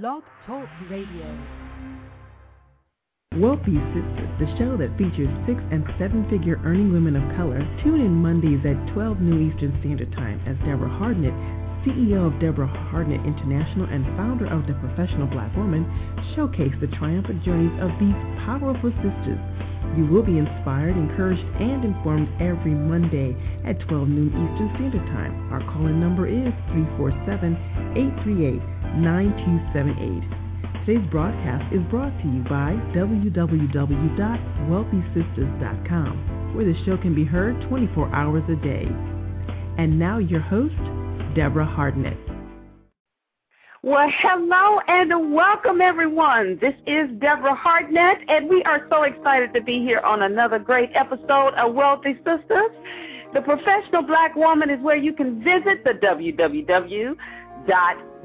Blog Talk Radio. Wealthy Sistas, the show that features six and seven figure earning women of color. Tune in Mondays at 12 noon Eastern Standard Time as Deborah Hardnett, CEO of Deborah Hardnett International and founder of The Professional Black Woman, showcase the triumphant journeys of these powerful sisters. You will be inspired, encouraged, and informed every Monday at 12 noon Eastern Standard Time. Our call-in number is 347 838 9278. Today's broadcast is brought to you by www.wealthysisters.com, where the show can be heard 24 hours a day. And now, your host, Deborah Hardnett. Well, hello and welcome, everyone. This is Deborah Hardnett, and we are so excited to be here on another great episode of Wealthy Sistas. The Professional Black Woman is where you can visit the www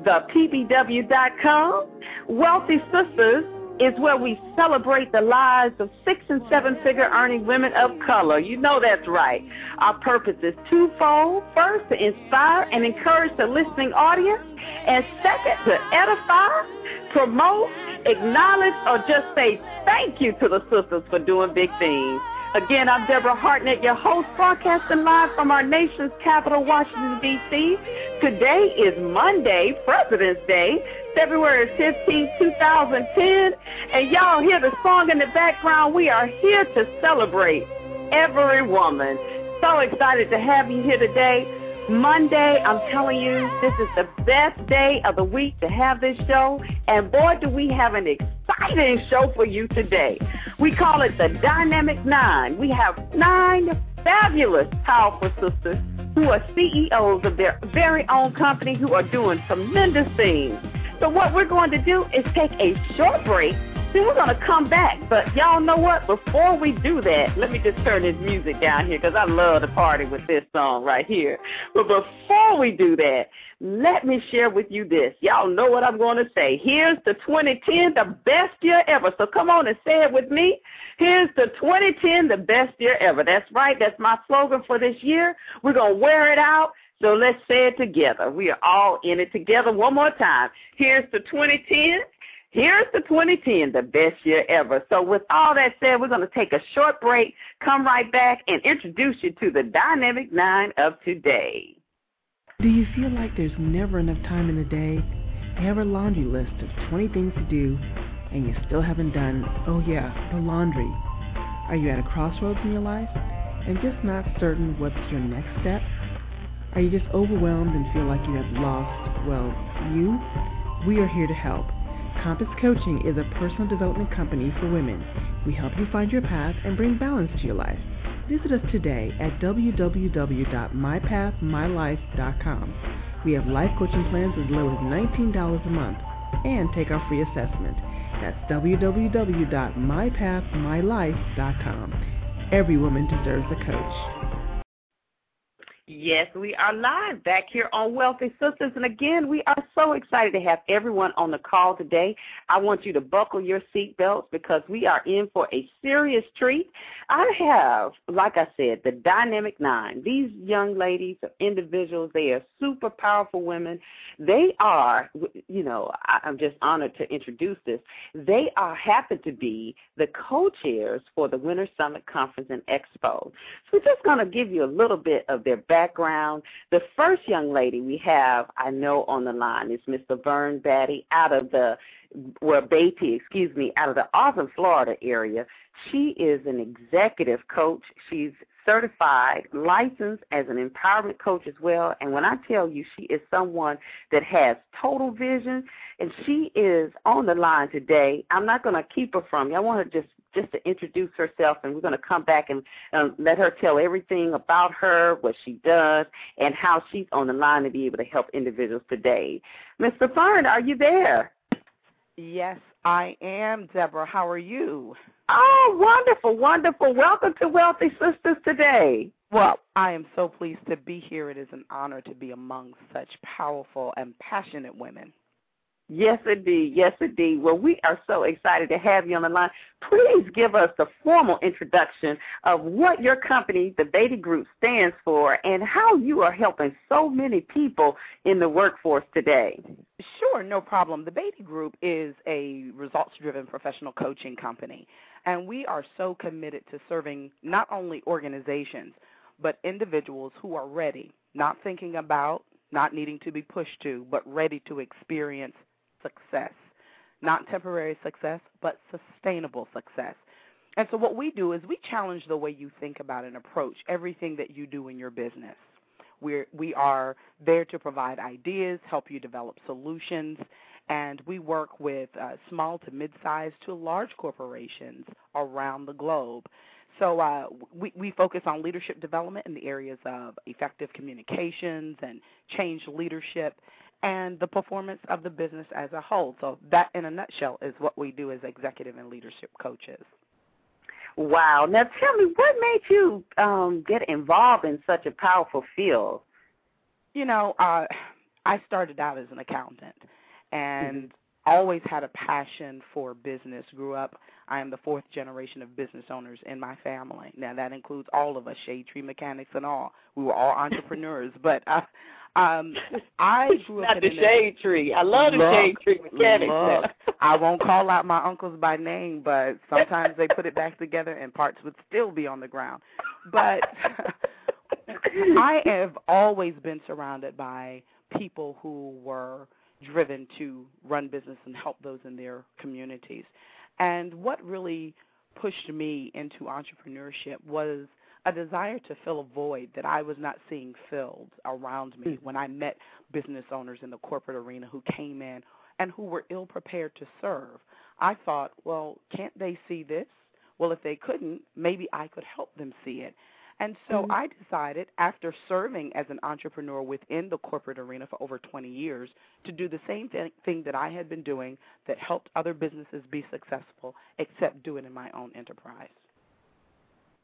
thepbw.com. Wealthy Sistas is where we celebrate the lives of six and seven figure earning women of color. You know that's right. Our purpose is twofold. First, to inspire and encourage the listening audience, and second, to edify, promote, acknowledge, or just say thank you to the sisters for doing big things. Again, I'm Deborah Hardnett, your host, broadcasting live from our nation's capital, Washington, D.C. Today is Monday, President's Day, February 15, 2010. And y'all hear the song in the background. We are here to celebrate every woman. So excited to have you here today. Monday, I'm telling you, this is the best day of the week to have this show. And boy, do we have an exciting show for you today. We call it the Dynamic Nine. We have nine fabulous, powerful sisters who are CEOs of their very own company who are doing tremendous things. So, what we're going to do is take a short break See, we're going to come back, but y'all know what? Before we do that, let me just turn this music down here because I love to party with this song right here. But before we do that, let me share with you this. Y'all know what I'm going to say. Here's the 2010, the best year ever. So come on and say it with me. Here's the 2010, the best year ever. That's right. That's my slogan for this year. We're going to wear it out. So let's say it together. We are all in it together one more time. Here's the 2010. Here's the 2010, the best year ever. So, with all that said, we're going to take a short break, come right back, and introduce you to the Dynamic Nine of today. Do you feel like there's never enough time in the day? Have a laundry list of 20 things to do, and you still haven't done, oh yeah, the laundry. Are you at a crossroads in your life and just not certain what's your next step? Are you just overwhelmed and feel like you have lost, well, you? We are here to help. Compass Coaching is a personal development company for women. We help you find your path and bring balance to your life. Visit us today at www.mypathmylife.com. We have life coaching plans as low as $19 a month and take our free assessment. That's www.mypathmylife.com. Every woman deserves a coach. Yes, we are live back here on Wealthy Sistas. And again, we are so excited to have everyone on the call today. I want you to buckle your seatbelts because we are in for a serious treat. I have, like I said, the Dynamic Nine. These young ladies, are individuals, they are super powerful women. They are, you know, I'm just honored to introduce this. They are happen to be the co-chairs for the Winter Summit Conference and Expo. So we're just going to give you a little bit of their background background. The first young lady we have, I know, on the line is Mr. Vern Batty out of the, well, Batie, excuse me, out of the Austin, Florida area. She is an executive coach. She's certified, licensed as an empowerment coach as well. And when I tell you she is someone that has total vision, and she is on the line today, I'm not going to keep her from you. I want to just just to introduce herself, and we're going to come back and um, let her tell everything about her, what she does, and how she's on the line to be able to help individuals today. Mr. Fern, are you there? Yes, I am, Deborah. How are you? Oh, wonderful, wonderful. Welcome to Wealthy Sistas today. Well, I am so pleased to be here. It is an honor to be among such powerful and passionate women. Yes, indeed. Yes, indeed. Well, we are so excited to have you on the line. Please give us the formal introduction of what your company, the Batie Group, stands for and how you are helping so many people in the workforce today. Sure, no problem. The Batie Group is a results driven professional coaching company, and we are so committed to serving not only organizations, but individuals who are ready, not thinking about, not needing to be pushed to, but ready to experience success. Not temporary success, but sustainable success. And so, what we do is we challenge the way you think about and approach everything that you do in your business. We're, we are there to provide ideas, help you develop solutions, and we work with uh, small to mid sized to large corporations around the globe. So uh, we, we focus on leadership development in the areas of effective communications and change leadership and the performance of the business as a whole. So that, in a nutshell, is what we do as executive and leadership coaches. Wow. Now tell me, what made you um, get involved in such a powerful field? You know, uh, I started out as an accountant and mm-hmm. Always had a passion for business. Grew up, I am the fourth generation of business owners in my family. Now that includes all of us, shade tree mechanics and all. We were all entrepreneurs, but uh, um, I grew up Not in the shade tree. I love the shade tree mechanics. Look, I won't call out my uncles by name, but sometimes they put it back together and parts would still be on the ground. But I have always been surrounded by people who were driven to run business and help those in their communities. And what really pushed me into entrepreneurship was a desire to fill a void that I was not seeing filled around me mm. when I met business owners in the corporate arena who came in and who were ill prepared to serve. I thought, well, can't they see this? Well, if they couldn't, maybe I could help them see it. And so mm-hmm. I decided, after serving as an entrepreneur within the corporate arena for over 20 years, to do the same th- thing that I had been doing that helped other businesses be successful, except do it in my own enterprise.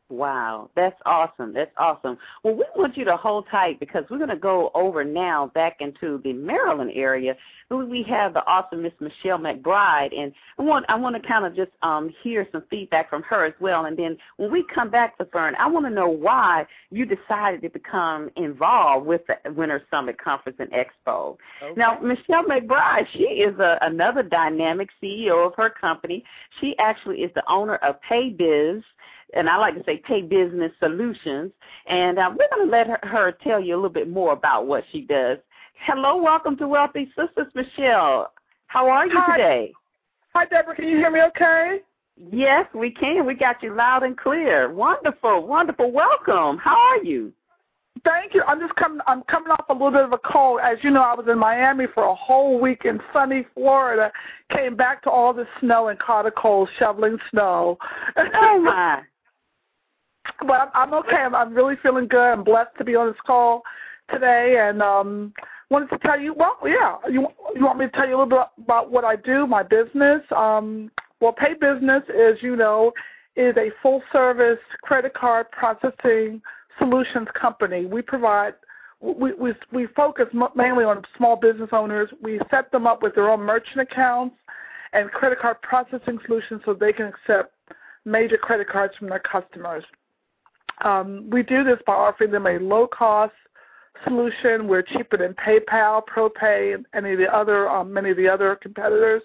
Wow, that's awesome. That's awesome. Well, we want you to hold tight because we're going to go over now back into the Maryland area. We have the awesome Miss Michelle McBride, and I want I want to kind of just um, hear some feedback from her as well. And then when we come back to Fern, I want to know why you decided to become involved with the Winter Summit Conference and Expo. Okay. Now, Michelle McBride, she is a, another dynamic CEO of her company. She actually is the owner of PayBiz and I like to say Paybizness Solutions. And uh, we're going to let her, her tell you a little bit more about what she does. Hello, welcome to Wealthy Sistas, Michelle. How are you Hi. today? Hi, Deborah. Can you hear me okay? Yes, we can. We got you loud and clear. Wonderful, wonderful. Welcome. How are you? Thank you. I'm just coming. I'm coming off a little bit of a cold. As you know, I was in Miami for a whole week in sunny Florida. Came back to all the snow and caught a cold shoveling snow. Oh my! but I'm, I'm okay. I'm, I'm really feeling good. I'm blessed to be on this call today, and um, wanted to tell you. Well, yeah, you you want me to tell you a little bit about what I do, my business. Um, well, Paybizness is, you know, is a full service credit card processing solutions company. We provide we, we, we focus mainly on small business owners. We set them up with their own merchant accounts and credit card processing solutions so they can accept major credit cards from their customers. Um, we do this by offering them a low cost solution. We're cheaper than PayPal, ProPay, and any of the other um, many of the other competitors.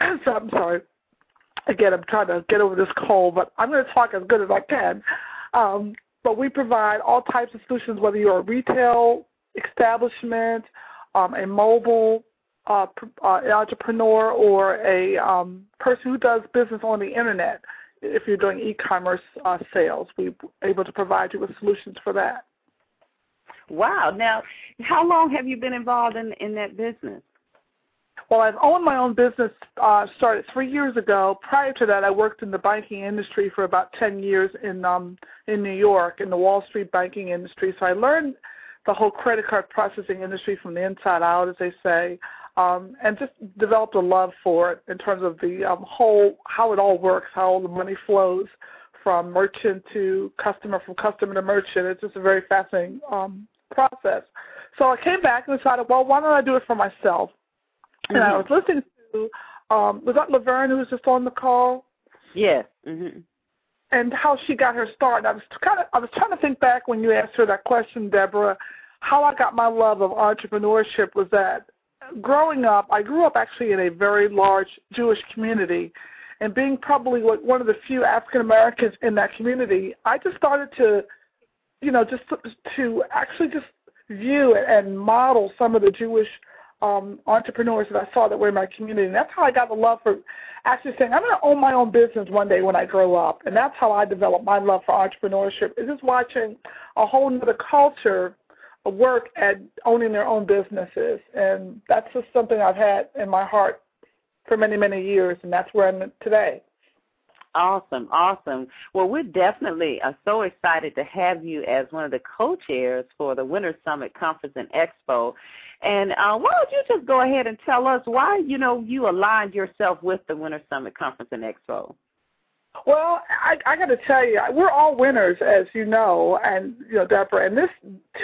so I'm sorry. Again, I'm trying to get over this cold, but I'm going to talk as good as I can. Um, but we provide all types of solutions, whether you're a retail establishment, um, a mobile uh, uh, entrepreneur, or a um, person who does business on the internet if you're doing e-commerce uh, sales. We're able to provide you with solutions for that. Wow. Now, how long have you been involved in in that business? Well, I've owned my own business. Uh, started three years ago. Prior to that, I worked in the banking industry for about ten years in um, in New York in the Wall Street banking industry. So I learned the whole credit card processing industry from the inside out, as they say um, and just developed a love for it in terms of the um, whole how it all works, how all the money flows from merchant to customer, from customer to merchant. It's just a very fascinating um, process. So I came back and decided, well, why don't I do it for myself? and I was listening to um was that LaFern who was just on the call? Yes. Mm-hmm. And how she got her start. And I was kind of I was trying to think back when you asked her that question, Deborah. How I got my love of entrepreneurship was that growing up, I grew up actually in a very large Jewish community, and being probably one of the few African Americans in that community, I just started to, you know, just to, to actually just view and model some of the Jewish um, entrepreneurs that I saw that were in my community. And that's how I got the love for actually saying, I'm going to own my own business one day when I grow up. And that's how I developed my love for entrepreneurship, is just watching a whole other culture work at owning their own businesses. And that's just something I've had in my heart for many, many years, and that's where I'm today. Awesome, awesome. Well, we're definitely uh, so excited to have you as one of the co-chairs for the Winter Summit Conference and Expo. And uh, why don't you just go ahead and tell us why you know you aligned yourself with the Winter Summit Conference and Expo? Well, I, I got to tell you, we're all winners, as you know, and you know, Deborah. And this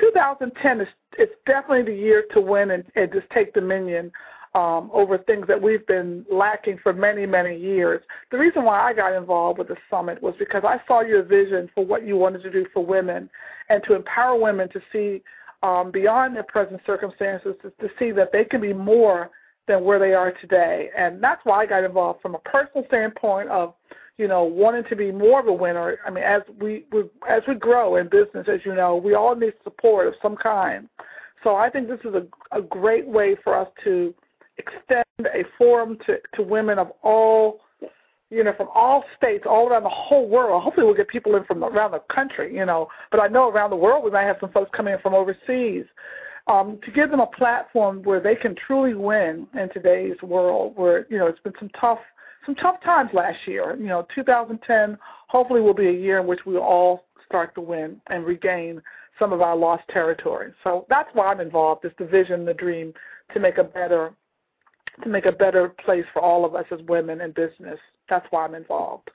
2010 is it's definitely the year to win and, and just take dominion um, over things that we've been lacking for many, many years. The reason why I got involved with the summit was because I saw your vision for what you wanted to do for women and to empower women to see um, beyond their present circumstances, to, to see that they can be more than where they are today. And that's why I got involved from a personal standpoint of, you know, wanting to be more of a winner. I mean, as we, we as we grow in business, as you know, we all need support of some kind. So I think this is a, a great way for us to extend a forum to, to women of all, you know, from all states, all around the whole world. Hopefully, we'll get people in from around the country, you know. But I know around the world we might have some folks coming in from overseas. Um, to give them a platform where they can truly win in today's world, where you know it's been some tough, some tough times last year. You know, 2010 hopefully will be a year in which we all start to win and regain some of our lost territory. So that's why I'm involved. Is the vision, the dream, to make a better to make a better place for all of us as women in business. That's why I'm involved.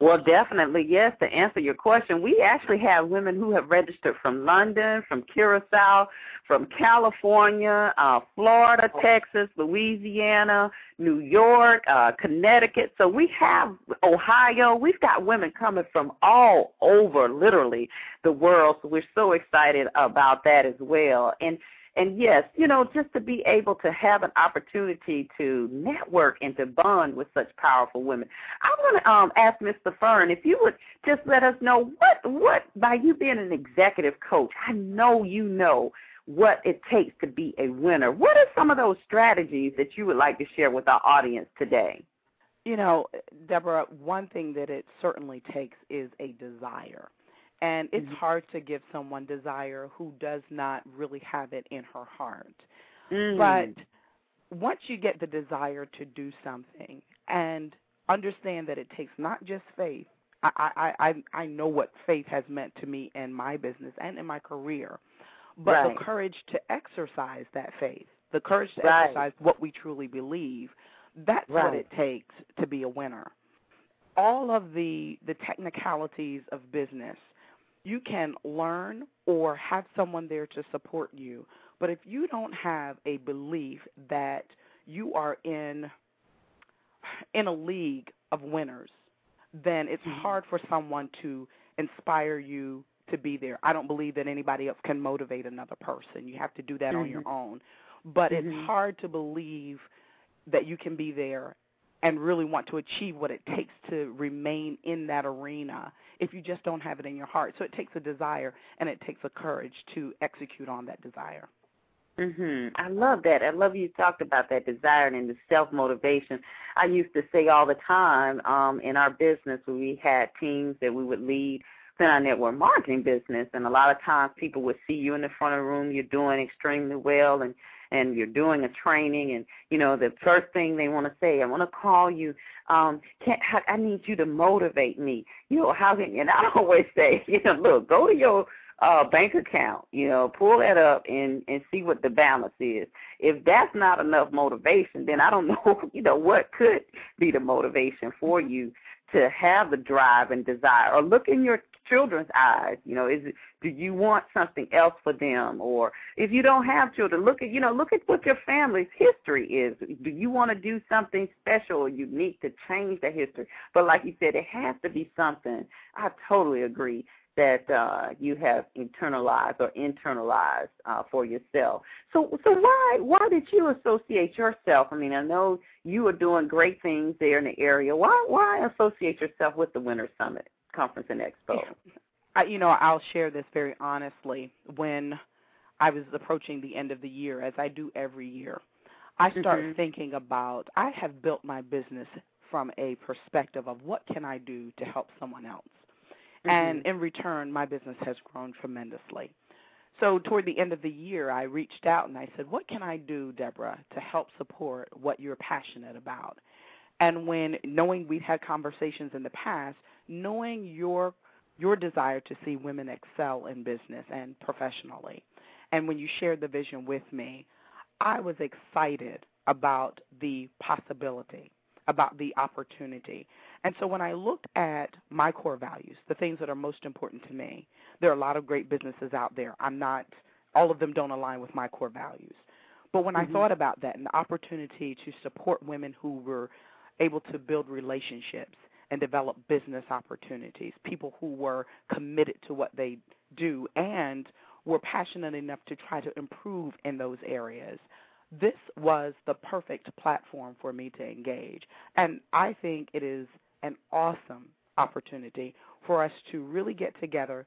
Well, definitely, yes. To answer your question, we actually have women who have registered from London, from Curacao, from California, uh, Florida, Texas, Louisiana, New York, uh, Connecticut. So we have Ohio. We've got women coming from all over, literally, the world. So we're so excited about that as well. And and yes, you know, just to be able to have an opportunity to network and to bond with such powerful women. I want to um, ask Mr. Fern if you would just let us know what what by you being an executive coach, I know you know what it takes to be a winner. What are some of those strategies that you would like to share with our audience today? You know, Deborah, one thing that it certainly takes is a desire. And it's mm-hmm. hard to give someone desire who does not really have it in her heart. Mm. But once you get the desire to do something and understand that it takes not just faith, I, I, I, I know what faith has meant to me in my business and in my career, but right. the courage to exercise that faith, the courage to right. exercise what we truly believe, that's right. what it takes to be a winner. All of the the technicalities of business you can learn or have someone there to support you. But if you don't have a belief that you are in in a league of winners, then it's mm-hmm. hard for someone to inspire you to be there. I don't believe that anybody else can motivate another person. You have to do that mm-hmm. on your own. But mm-hmm. it's hard to believe that you can be there and really want to achieve what it takes to remain in that arena if you just don't have it in your heart. So it takes a desire and it takes a courage to execute on that desire. Mhm. I love that. I love you talked about that desire and the self motivation. I used to say all the time um in our business when we had teams that we would lead in our network marketing business and a lot of times people would see you in the front of the room, you're doing extremely well and and you're doing a training and you know the first thing they want to say i want to call you um can i need you to motivate me. You know how can you and i always say you know look go to your uh bank account you know pull that up and and see what the balance is. If that's not enough motivation then i don't know you know what could be the motivation for you to have the drive and desire or look in your children's eyes? You know, is it do you want something else for them, or if you don't have children, look at you know look at what your family's history is. Do you want to do something special or unique to change the history? But like you said, it has to be something. I totally agree that uh, you have internalized or internalized uh, for yourself. So, so why why did you associate yourself? I mean, I know you are doing great things there in the area. Why why associate yourself with the Winter Summit Conference and Expo? I, you know, I'll share this very honestly. When I was approaching the end of the year, as I do every year, I start mm-hmm. thinking about. I have built my business from a perspective of what can I do to help someone else Mm-hmm. And in return, my business has grown tremendously. So toward the end of the year, I reached out and I said, "What can I do, Deborah, to help support what you're passionate about?" And when knowing we'd had conversations in the past, knowing your your desire to see women excel in business and professionally, and when you shared the vision with me, I was excited about the possibility, about the opportunity. And so when I looked at my core values, the things that are most important to me, there are a lot of great businesses out there. I'm not, all of them don't align with my core values. But when mm-hmm. I thought about that and the opportunity to support women who were able to build relationships and develop business opportunities, people who were committed to what they do and were passionate enough to try to improve in those areas, this was the perfect platform for me to engage. And I think it is an awesome opportunity for us to really get together,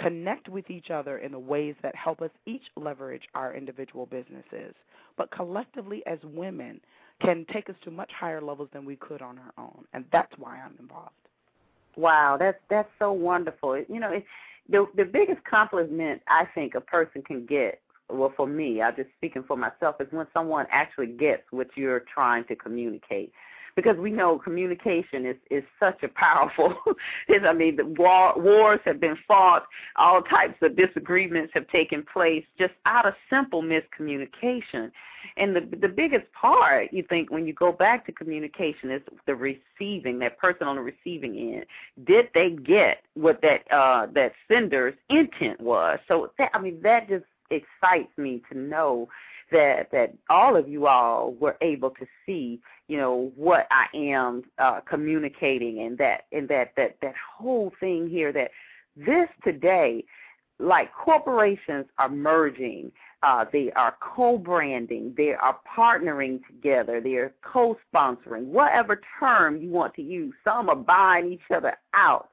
connect with each other in the ways that help us each leverage our individual businesses, but collectively as women can take us to much higher levels than we could on our own, and that's why I'm involved. Wow, that's that's so wonderful. You know, it, the the biggest compliment I think a person can get, well, for me, I'm just speaking for myself, is when someone actually gets what you're trying to communicate because we know communication is is such a powerful. is I mean, the war, wars have been fought, all types of disagreements have taken place just out of simple miscommunication. And the the biggest part, you think, when you go back to communication, is the receiving. That person on the receiving end, did they get what that uh, that sender's intent was? So that, I mean, that just excites me to know that that all of you all were able to see, you know, what I am uh, communicating, and that and that that that whole thing here that this today, like corporations are merging, uh, they are co-branding, they are partnering together, they are co-sponsoring, whatever term you want to use. Some are buying each other out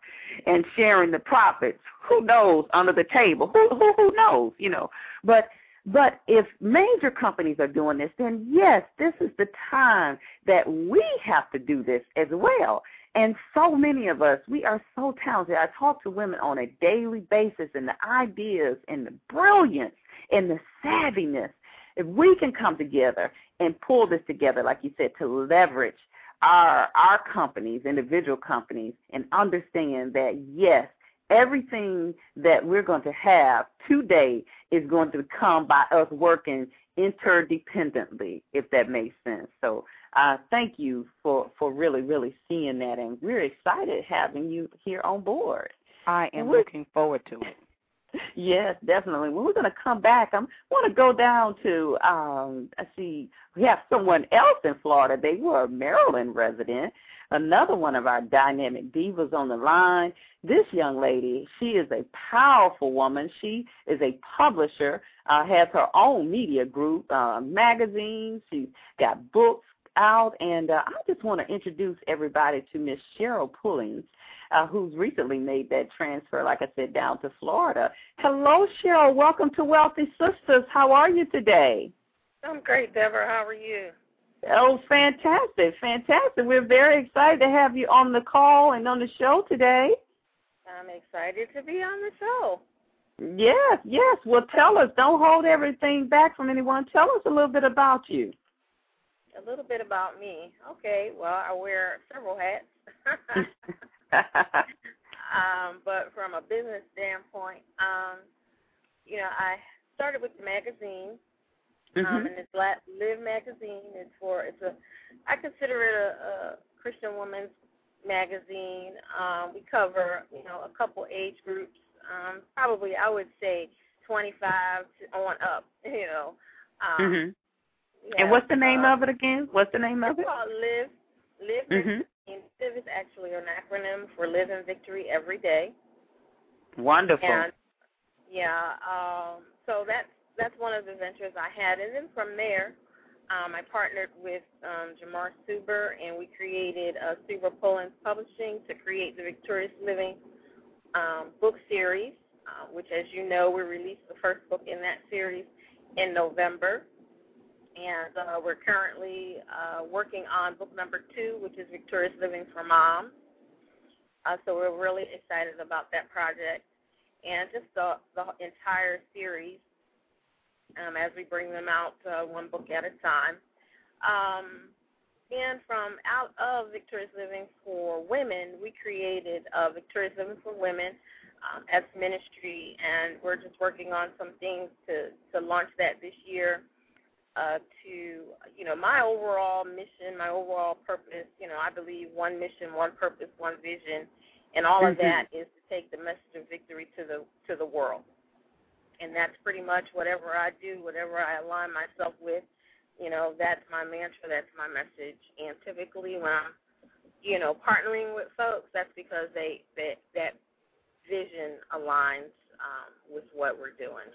and sharing the profits. Who knows under the table? Who who who knows? You know, but but if major companies are doing this, then yes, this is the time that we have to do this as well. And so many of us, we are so talented. I talk to women on a daily basis and the ideas and the brilliance and the savviness. If we can come together and pull this together, like you said, to leverage our our companies, individual companies, and understand that yes, everything that we're going to have today is going to come by us working interdependently, if that makes sense. So uh, thank you for, for really, really seeing that, and we're excited having you here on board. I am looking forward to it. Yes, definitely. Well, we're going to come back. I want to go down to, um, I see we have someone else in Florida. They were a Maryland resident, another one of our dynamic divas on the line. This young lady, she is a powerful woman. She is a publisher, uh, has her own media group, uh, magazines. She's got books out, and uh, I just want to introduce everybody to Miss Cheryl Pullins. Uh, who's recently made that transfer, like I said, down to Florida. Hello, Cheryl. Welcome to Wealthy Sistas. How are you today? I'm great, Deborah. How are you? Oh, fantastic, fantastic. We're very excited to have you on the call and on the show today. I'm excited to be on the show. Yes, yes. Well, tell us. Don't hold everything back from anyone. Tell us a little bit about you. A little bit about me. Okay, well, I wear several hats. um, but from a business standpoint, um, you know, I started with the magazine Mm-hmm. Um, and it's Live magazine. It's for it's a I consider it a, a Christian woman's magazine. Um, we cover you know a couple age groups. Um, probably, I would say 25 to on up. You know. Um, mhm. and what's the name uh, of it again? What's the name of it? It's it? called Live. Live Mhm. And LIVE is actually an acronym for Live in Victory Every Day. Wonderful. And yeah, um, so that's that's one of the ventures I had, and then from there, um, I partnered with um, Jamar Suber, and we created uh, Suber Pullins Publishing to create the Victorious Living um, book series, uh, which, as you know, we released the first book in that series in November. And uh, we're currently uh, working on book number two, which is Victorious Living for Moms. Uh, so we're really excited about that project and just the, the entire series um, as we bring them out uh, one book at a time. Um, and from out of Victorious Living for Women, we created uh, Victorious Living for Women um, as ministry, and we're just working on some things to, to launch that this year. Uh, to you know my overall mission, my overall purpose. You know, I believe one mission, one purpose, one vision, and all of Mhm. that is to take the message of victory to the to the world. And that's pretty much whatever I do, whatever I align myself with. You know, that's my mantra, that's my message. And typically, when I'm, you know, partnering with folks, that's because they that that vision aligns um, with what we're doing.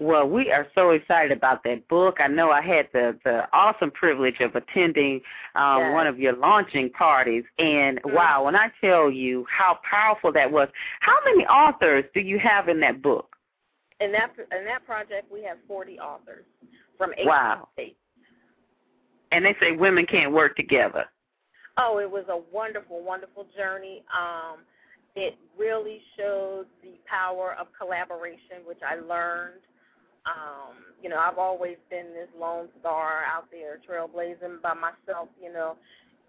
Well, we are so excited about that book. I know I had the the awesome privilege of attending um, Yes. one of your launching parties, and Mhm. wow, when I tell you how powerful that was, how many authors do you have in that book? In that in that project, we have 40 authors from eight Wow. states. And they say women can't work together. Oh, it was a wonderful, wonderful journey. Um, it really showed the power of collaboration, which I learned. Um, you know, I've always been this lone star out there trailblazing by myself, you know.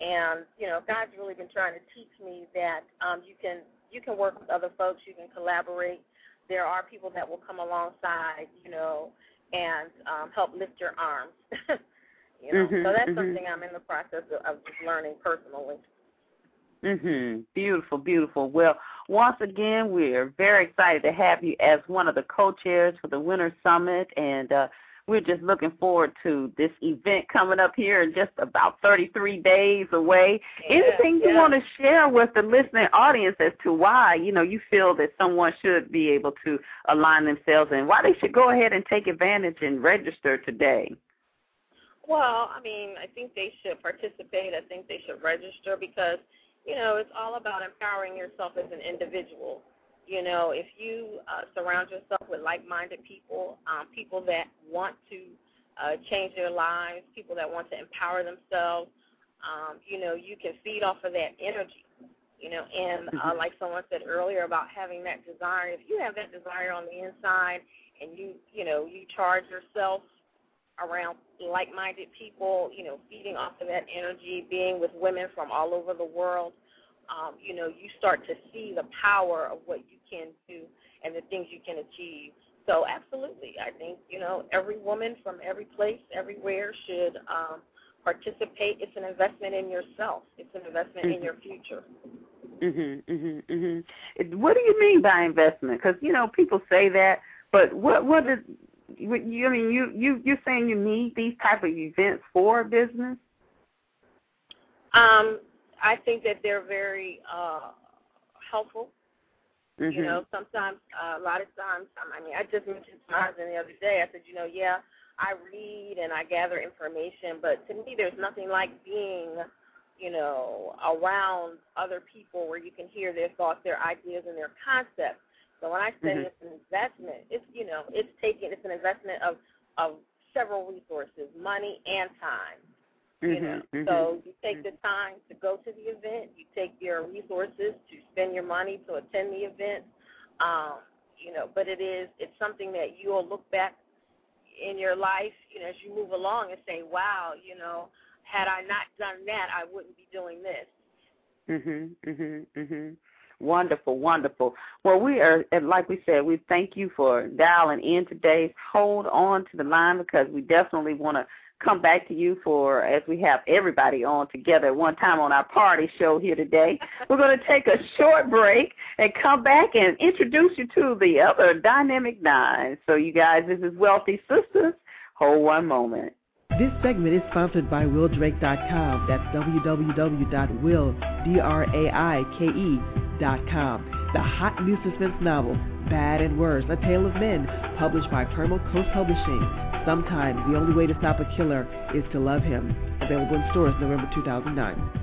And, you know, God's really been trying to teach me that um you can you can work with other folks, you can collaborate. There are people that will come alongside, you know, and um help lift your arms. you know. Mhm, so that's mhm. something I'm in the process of, of just learning personally. Mhm. Beautiful, beautiful. Well, once again, we're very excited to have you as one of the co-chairs for the Winter Summit, and uh, we're just looking forward to this event coming up here in just about 33 days away. Anything you yeah. want to share with the listening audience as to why you know you feel that someone should be able to align themselves and why they should go ahead and take advantage and register today? Well, I mean, I think they should participate. I think they should register because, you know, it's all about empowering yourself as an individual. You know, if you uh, surround yourself with like-minded people, um, people that want to uh, change their lives, people that want to empower themselves, um, you know, you can feed off of that energy. You know, and uh, Mhm. like someone said earlier about having that desire, if you have that desire on the inside and you, you know, you charge yourself around like-minded people, you know, feeding off of that energy, being with women from all over the world, um, you know, you start to see the power of what you can do and the things you can achieve. So absolutely, I think you know every woman from every place, everywhere should um, participate. It's an investment in yourself. It's an investment in Mhm. your future. Mhm, mhm, mhm. What do you mean by investment? Because you know people say that, but what what is what you I mean you you you're saying you need these type of events for business? Um, I think that they're very uh, helpful Mhm. You know, sometimes, uh, a lot of times, um, I mean, I just mentioned to my husband the other day, I said, you know, yeah, I read and I gather information, but to me, there's nothing like being, you know, around other people where you can hear their thoughts, their ideas, and their concepts. So when I say Mhm. it's an investment, it's, you know, it's taking, it's an investment of, of several resources, money and time you know. Mhm, mhm. So you take the time to go to the event, you take your resources to spend your money to attend the event. Um, you know, but it is it's something that you'll look back in your life, you know, as you move along and say, Wow, you know, had I not done that I wouldn't be doing this. Mhm, mhm, mhm. Wonderful, wonderful. Well, we are, and like we said, we thank you for dialing in today. Hold on to the line because we definitely want to come back to you for as we have everybody on together at one time on our party show here today. We're going to take a short break and come back and introduce you to the other dynamic nine. So you guys, this is Wealthy Sistas. Hold one moment. This segment is sponsored by WillDrake.com. That's www.will.drake.com. The hot new suspense novel, Bad and Worse, A Tale of Men, published by Primal Coast Publishing. Sometimes the only way to stop a killer is to love him. Available in stores November 2009.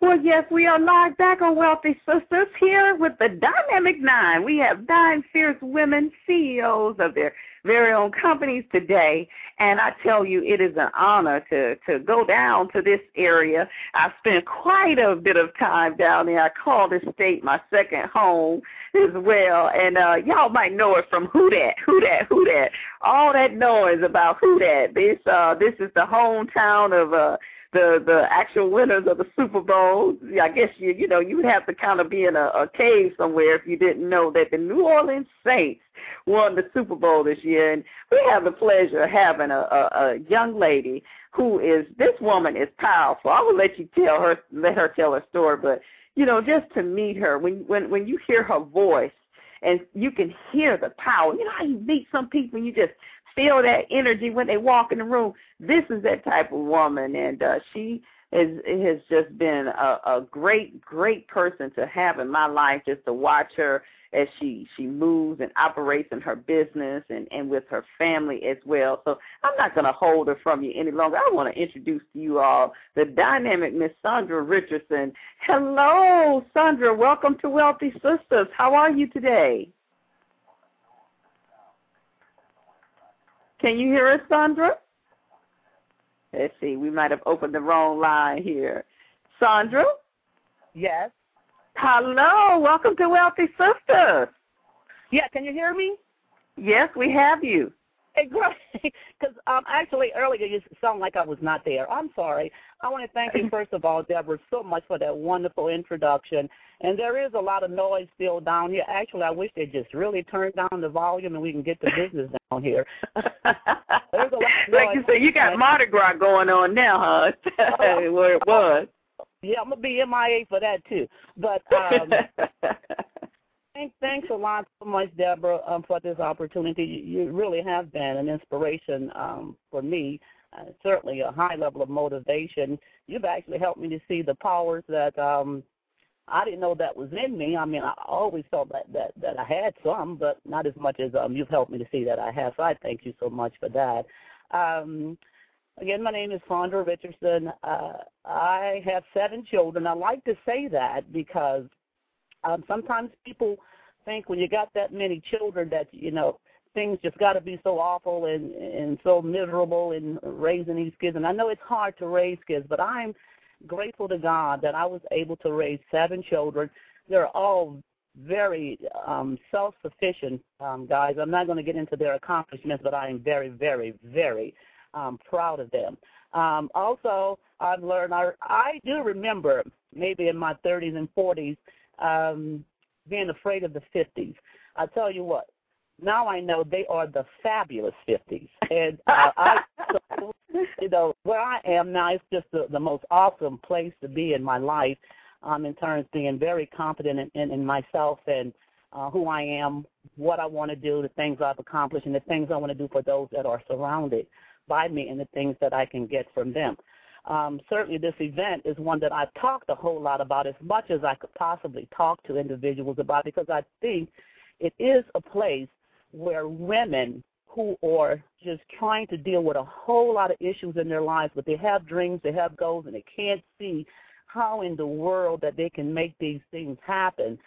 Well, yes, we are live back on Wealthy Sistas here with the Dynamic Nine. We have nine fierce women, CEOs of their very own companies today. And I tell you, it is an honor to, to go down to this area. I spent quite a bit of time down there. I call this state my second home as well. And uh, y'all might know it from Who Dat, Who Dat, Who Dat. All that noise about Who Dat. This, uh, this is the hometown of uh, the the actual winners of the Super Bowl. I guess you you know you would have to kind of be in a, a cave somewhere if you didn't know that the New Orleans Saints won the Super Bowl this year, and we have the pleasure of having a, a, a young lady who is this woman is powerful. I will let you tell her let her tell her story, but you know just to meet her when when when you hear her voice and you can hear the power. You know how you meet some people and you just feel that energy when they walk in the room. This is that type of woman, and uh, she is has just been a, a great, great person to have in my life. Just to watch her as she she moves and operates in her business and and with her family as well. So I'm not going to hold her from you any longer. I want to introduce to you all the dynamic Miss Saundra Richardson. Hello, Saundra. Welcome to Wealthy Sistas. How are you today? Can you hear us, Saundra? Let's see. We might have opened the wrong line here. Saundra? Yes. Hello. Welcome to Wealthy Sistas. Yeah, can you hear me? Yes, we have you. Hey, great. Because um, actually earlier you sound like I was not there. I'm sorry. I want to thank you first of all, Deborah, so much for that wonderful introduction. And there is a lot of noise still down here. Actually, I wish they just really turned down the volume and we can get the business down here. There's a lot of noise. Like you said, you got Mardi Gras going on now, huh? Where it was. Yeah, I'm gonna be MIA for that too. But um, thanks, thanks a lot so much, Deborah, um, for this opportunity. You, you really have been an inspiration um, for me. Uh, certainly a high level of motivation. You've actually helped me to see the powers that um, I didn't know that was in me. I mean, I always felt that that that I had some, but not as much as um, you've helped me to see that I have. So I thank you so much for that. Um, again, my name is Saundra Richardson. Uh, I have seven children. I like to say that because um, sometimes people think when you got that many children that you know things just got to be so awful and and so miserable in raising these kids. And I know it's hard to raise kids, but I'm grateful to God that I was able to raise seven children. They're all very um, self-sufficient um, guys. I'm not going to get into their accomplishments, but I am very, very, very um, proud of them. Um, also, I've learned. I, I do remember maybe in my 30s and 40s um, being afraid of the 50s. I tell you what, now I know they are the fabulous 50s. And uh, I, so, you know, where I am now is just the, the most awesome place to be in my life um, in terms of being very confident in, in, in myself and uh, who I am, what I want to do, the things I've accomplished, and the things I want to do for those that are surrounded by me and the things that I can get from them. Um, certainly, this event is one that I've talked a whole lot about as much as I could possibly talk to individuals about because I think it is a place where women who are just trying to deal with a whole lot of issues in their lives, but they have dreams, they have goals, and they can't see how in the world that they can make these things happen.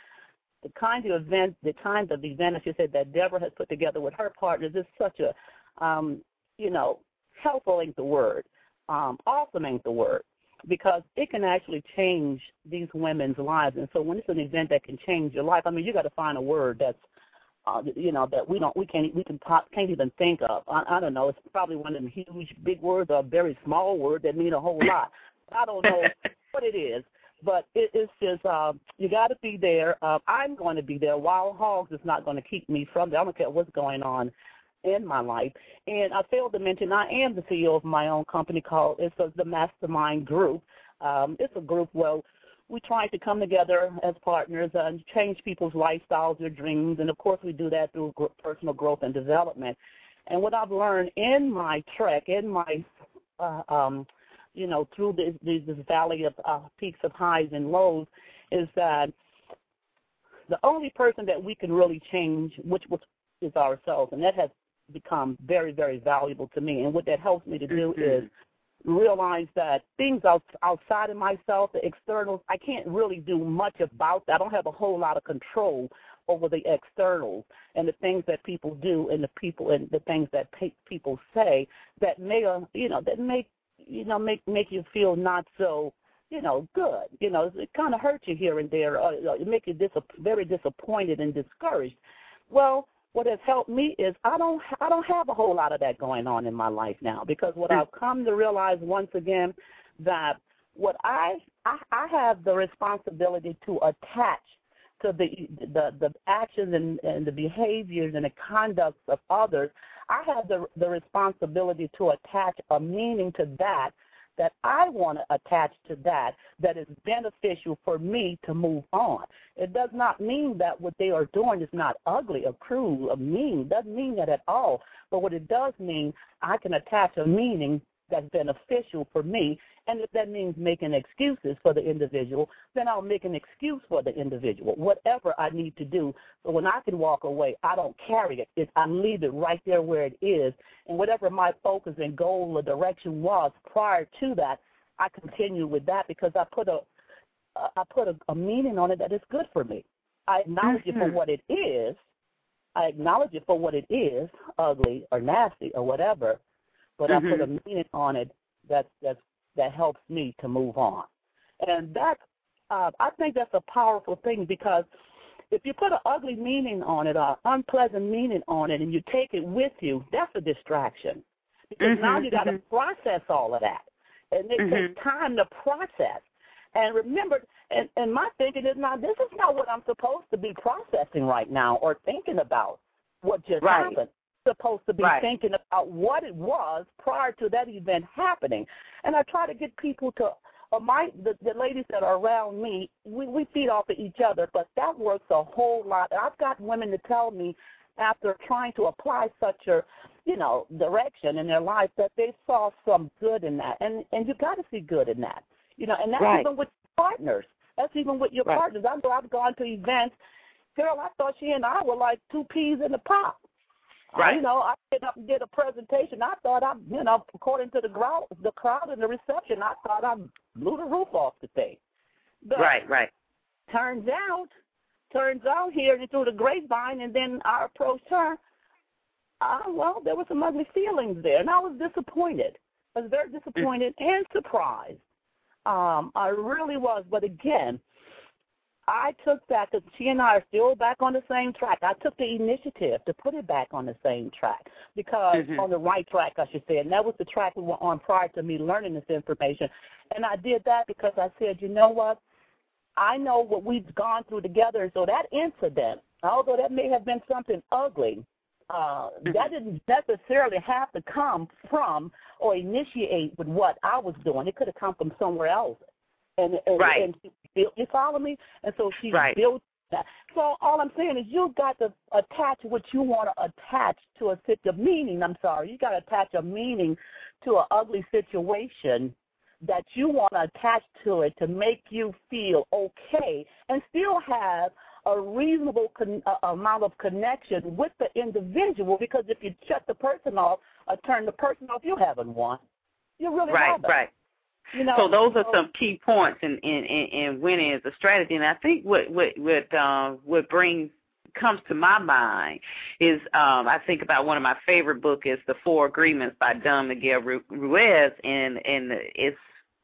The kind of event, the kind of event, as you said, that Deborah has put together with her partners is such a, um, you know, helpful ain't the word, um, awesome ain't the word, because it can actually change these women's lives. And so when it's an event that can change your life, I mean, you got to find a word that's uh, you know that we don't we can't we can pop, can't even think of. I, I don't know. It's probably one of them huge big words or a very small word that mean a whole lot. I don't know what it is, but it, it's just uh, you got to be there. Uh, I'm going to be there. Wild Hogs is not going to keep me from there. I don't care what's going on in my life. And I failed to mention I am the CEO of my own company called it's the Mastermind Group. Um, it's a group where we try to come together as partners and change people's lifestyles, their dreams, and of course we do that through personal growth and development. And what I've learned in my trek, in my, uh, um, you know, through this, this valley of uh, peaks of highs and lows, is that the only person that we can really change, which, which is ourselves, and that has become very, very valuable to me. And what that helps me to do mm-hmm. is realize that things outside of myself, the externals, I can't really do much about that. I don't have a whole lot of control over the externals and the things that people do and the people and the things that people say that may, uh, you know, that make, you know, make make you feel not so, you know, good. You know, it kind of hurts you here and there. Or, it make you dis- very disappointed and discouraged. Well, what has helped me is I don't I don't have a whole lot of that going on in my life now because what mm. I've come to realize once again that what I I, I have the responsibility to attach to the the the actions and, and the behaviors and the conducts of others. I have the the responsibility to attach a meaning to that that I want to attach to that that is beneficial for me to move on. It does not mean that what they are doing is not ugly or cruel or mean. It doesn't mean that at all. But what it does mean, I can attach a meaning that's beneficial for me. And if that means making excuses for the individual, then I'll make an excuse for the individual, whatever I need to do. So when I can walk away, I don't carry it. it I leave it right there where it is. And whatever my focus and goal or direction was prior to that, I continue with that because I put a I put a, a meaning on it that is good for me. I acknowledge mm-hmm. it for mm-hmm. what it is. I acknowledge it for what it is, ugly or nasty or whatever but mm-hmm. I put a mm-hmm. meaning on it that that that helps me to move on. And that uh, I think that's a powerful thing because if you put an ugly meaning on it, an unpleasant meaning on it, and you take it with you, that's a distraction. Because mm-hmm, now you got to mm-hmm. process all of that, and it mm-hmm. takes time to process. And remember, and, and my thinking is now this is not what I'm supposed to be processing right now or thinking about what just right. happened supposed to be right. thinking about what it was prior to that event happening. And I try to get people to uh, my the, the ladies that are around me, we, we feed off of each other, but that works a whole lot. I've got women to tell me after trying to apply such a you know direction in their life that they saw some good in that, and and you got to see good in that, you know, and that's right. even with partners. That's even with your right. partners. I know I've gone to events. Girl, I thought she and I were like two peas in a pot. Right. you know, I get up and did a presentation. I thought I, you know, according to the crowd, the crowd and the reception, I thought I blew the roof off the thing. But right, right. Turns out, turns out here through the grapevine, and then I approached her. Uh, well, there were some ugly feelings there, and I was disappointed. I was very disappointed and surprised. Um, I really was, but again, I took that because she and I are still back on the same track. I took the initiative to put it back on the same track because mm-hmm. on the right track, I should say, and that was the track we were on prior to me learning this information. And I did that because I said, you know what? I know what we've gone through together, so that incident, although that may have been something ugly, uh, mm-hmm. that didn't necessarily have to come from or initiate with what I was doing. It could have come from somewhere else. And, and, right. and built. You follow me? And so she right. built that. So all I'm saying is you got to attach what you want to attach to a situation. Meaning, I'm sorry, you got to attach a meaning to an ugly situation that you want to attach to it to make you feel okay and still have a reasonable con- uh, amount of connection with the individual because if you shut the person off or turn the person off, you haven't won. You really right, haven't. Right, you know, so those are some key points in, in, in, in winning as a strategy. And I think what what what uh, what brings comes to my mind is um, I think about one of my favorite book is The Four Agreements by Don Miguel Ruiz, and and it's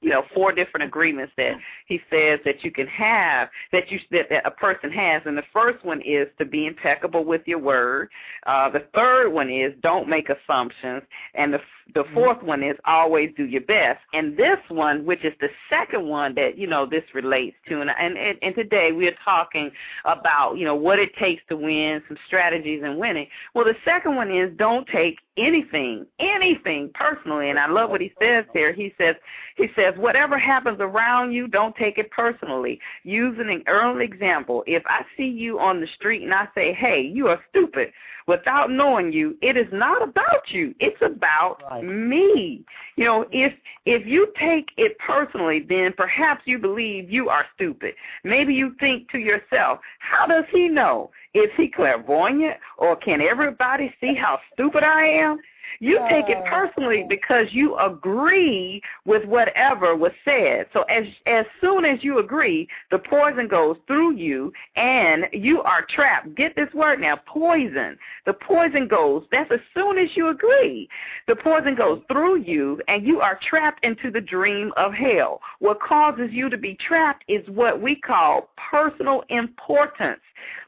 you know four different agreements that he says that you can have that you that, that a person has. And the first one is to be impeccable with your word. Uh the third one is don't make assumptions. And the the mm-hmm. fourth one is always do your best. And this one which is the second one that you know this relates to. And and and today we are talking about you know what it takes to win some strategies in winning. Well the second one is don't take anything, anything personally. And I love what he says here. He says, he says, whatever happens around you, don't take it personally. Using an early example, if I see you on the street and I say, hey, you are stupid, without knowing you, it is not about you. It's about right. me. You know, if if you take it personally, then perhaps you believe you are stupid. Maybe you think to yourself, how does he know? Is he clairvoyant or can everybody see how stupid I am? You take it oh. personally because you agree with whatever was said. So as as soon as you agree, the poison goes through you and you are trapped. Get this word now, poison. The poison goes. That's as soon as you agree. The poison goes through you and you are trapped into the dream of hell. What causes you to be trapped is what we call personal importance.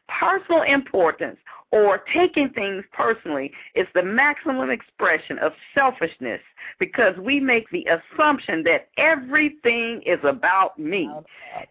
Personal importance or taking things personally is the maximum expression of selfishness because we make the assumption that everything is about me,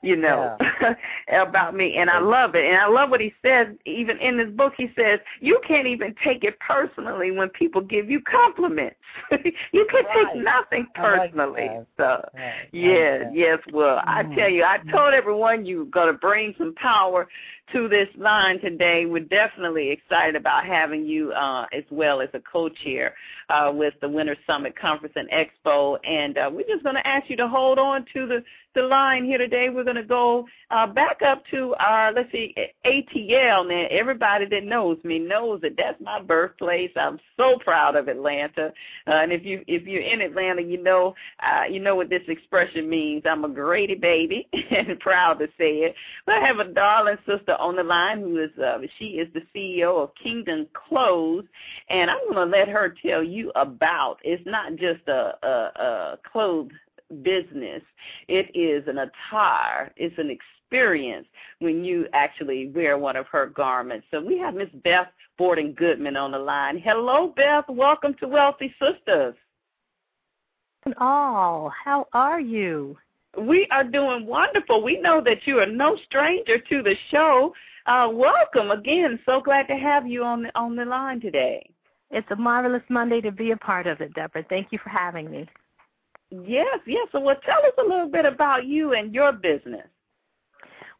you know, yeah. about me. And I love it. And I love what he says, even in this book, he says, you can't even take it personally when people give you compliments. you can right. take nothing personally. Like so, right. yes. Well, mm-hmm. I tell you, I told everyone you're going to bring some power to this line today. We're definitely excited about having you uh, as well as a co-chair uh, with the Winter Summit Conference and Expo. And uh, we're just going to ask you to hold on to the the line here today. We're going to go uh, back up to our, let's see, ATL. Now, everybody that knows me knows that that's my birthplace. I'm so proud of Atlanta. Uh, and if you if you're in Atlanta, you know uh, you know what this expression means. I'm a Grady baby and proud to say it. But I have a darling sister on the line who is uh, she is the CEO of Kingdom Klothes, and I'm going to let her tell you about. It's not just a, a, a clothes business. It is an attire. It's an experience when you actually wear one of her garments. So we have Miss Beth Borden Goodman on the line. Hello, Beth. Welcome to Wealthy Sistas. All, how are you? We are doing wonderful. We know that you are no stranger to the show. Uh, welcome again. So glad to have you on the on the line today. It's a marvelous Monday to be a part of it, Deborah. Thank you for having me. Yes, yes. So, well, tell us a little bit about you and your business.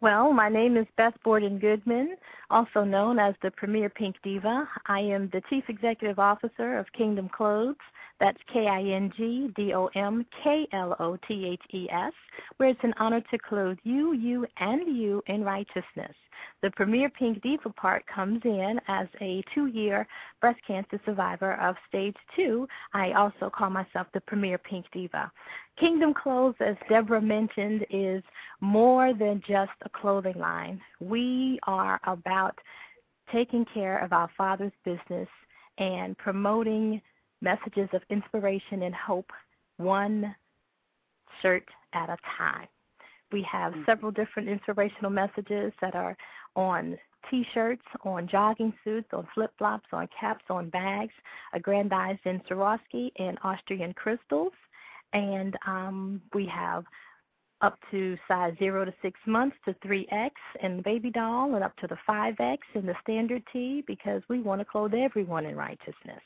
Well, my name is Beth Borden Goodman, also known as the Premier Pink Diva. I am the Chief Executive Officer of Kingdom Klothes. That's K I N G D O M K L O T H E S, where it's an honor to clothe you, you, and you in righteousness. The Premier Pink Diva part comes in as a two year breast cancer survivor of stage two. I also call myself the Premier Pink Diva. Kingdom Klothes, as Deborah mentioned, is more than just a clothing line. We are about taking care of our Father's business and promoting messages of inspiration and hope, one shirt at a time. We have mm-hmm. several different inspirational messages that are on T-shirts, on jogging suits, on flip-flops, on caps, on bags, aggrandized in Swarovski and Austrian crystals. And um, we have up to size 0 to 6 months to 3X in the baby doll and up to the 5X in the standard T because we want to clothe everyone in righteousness.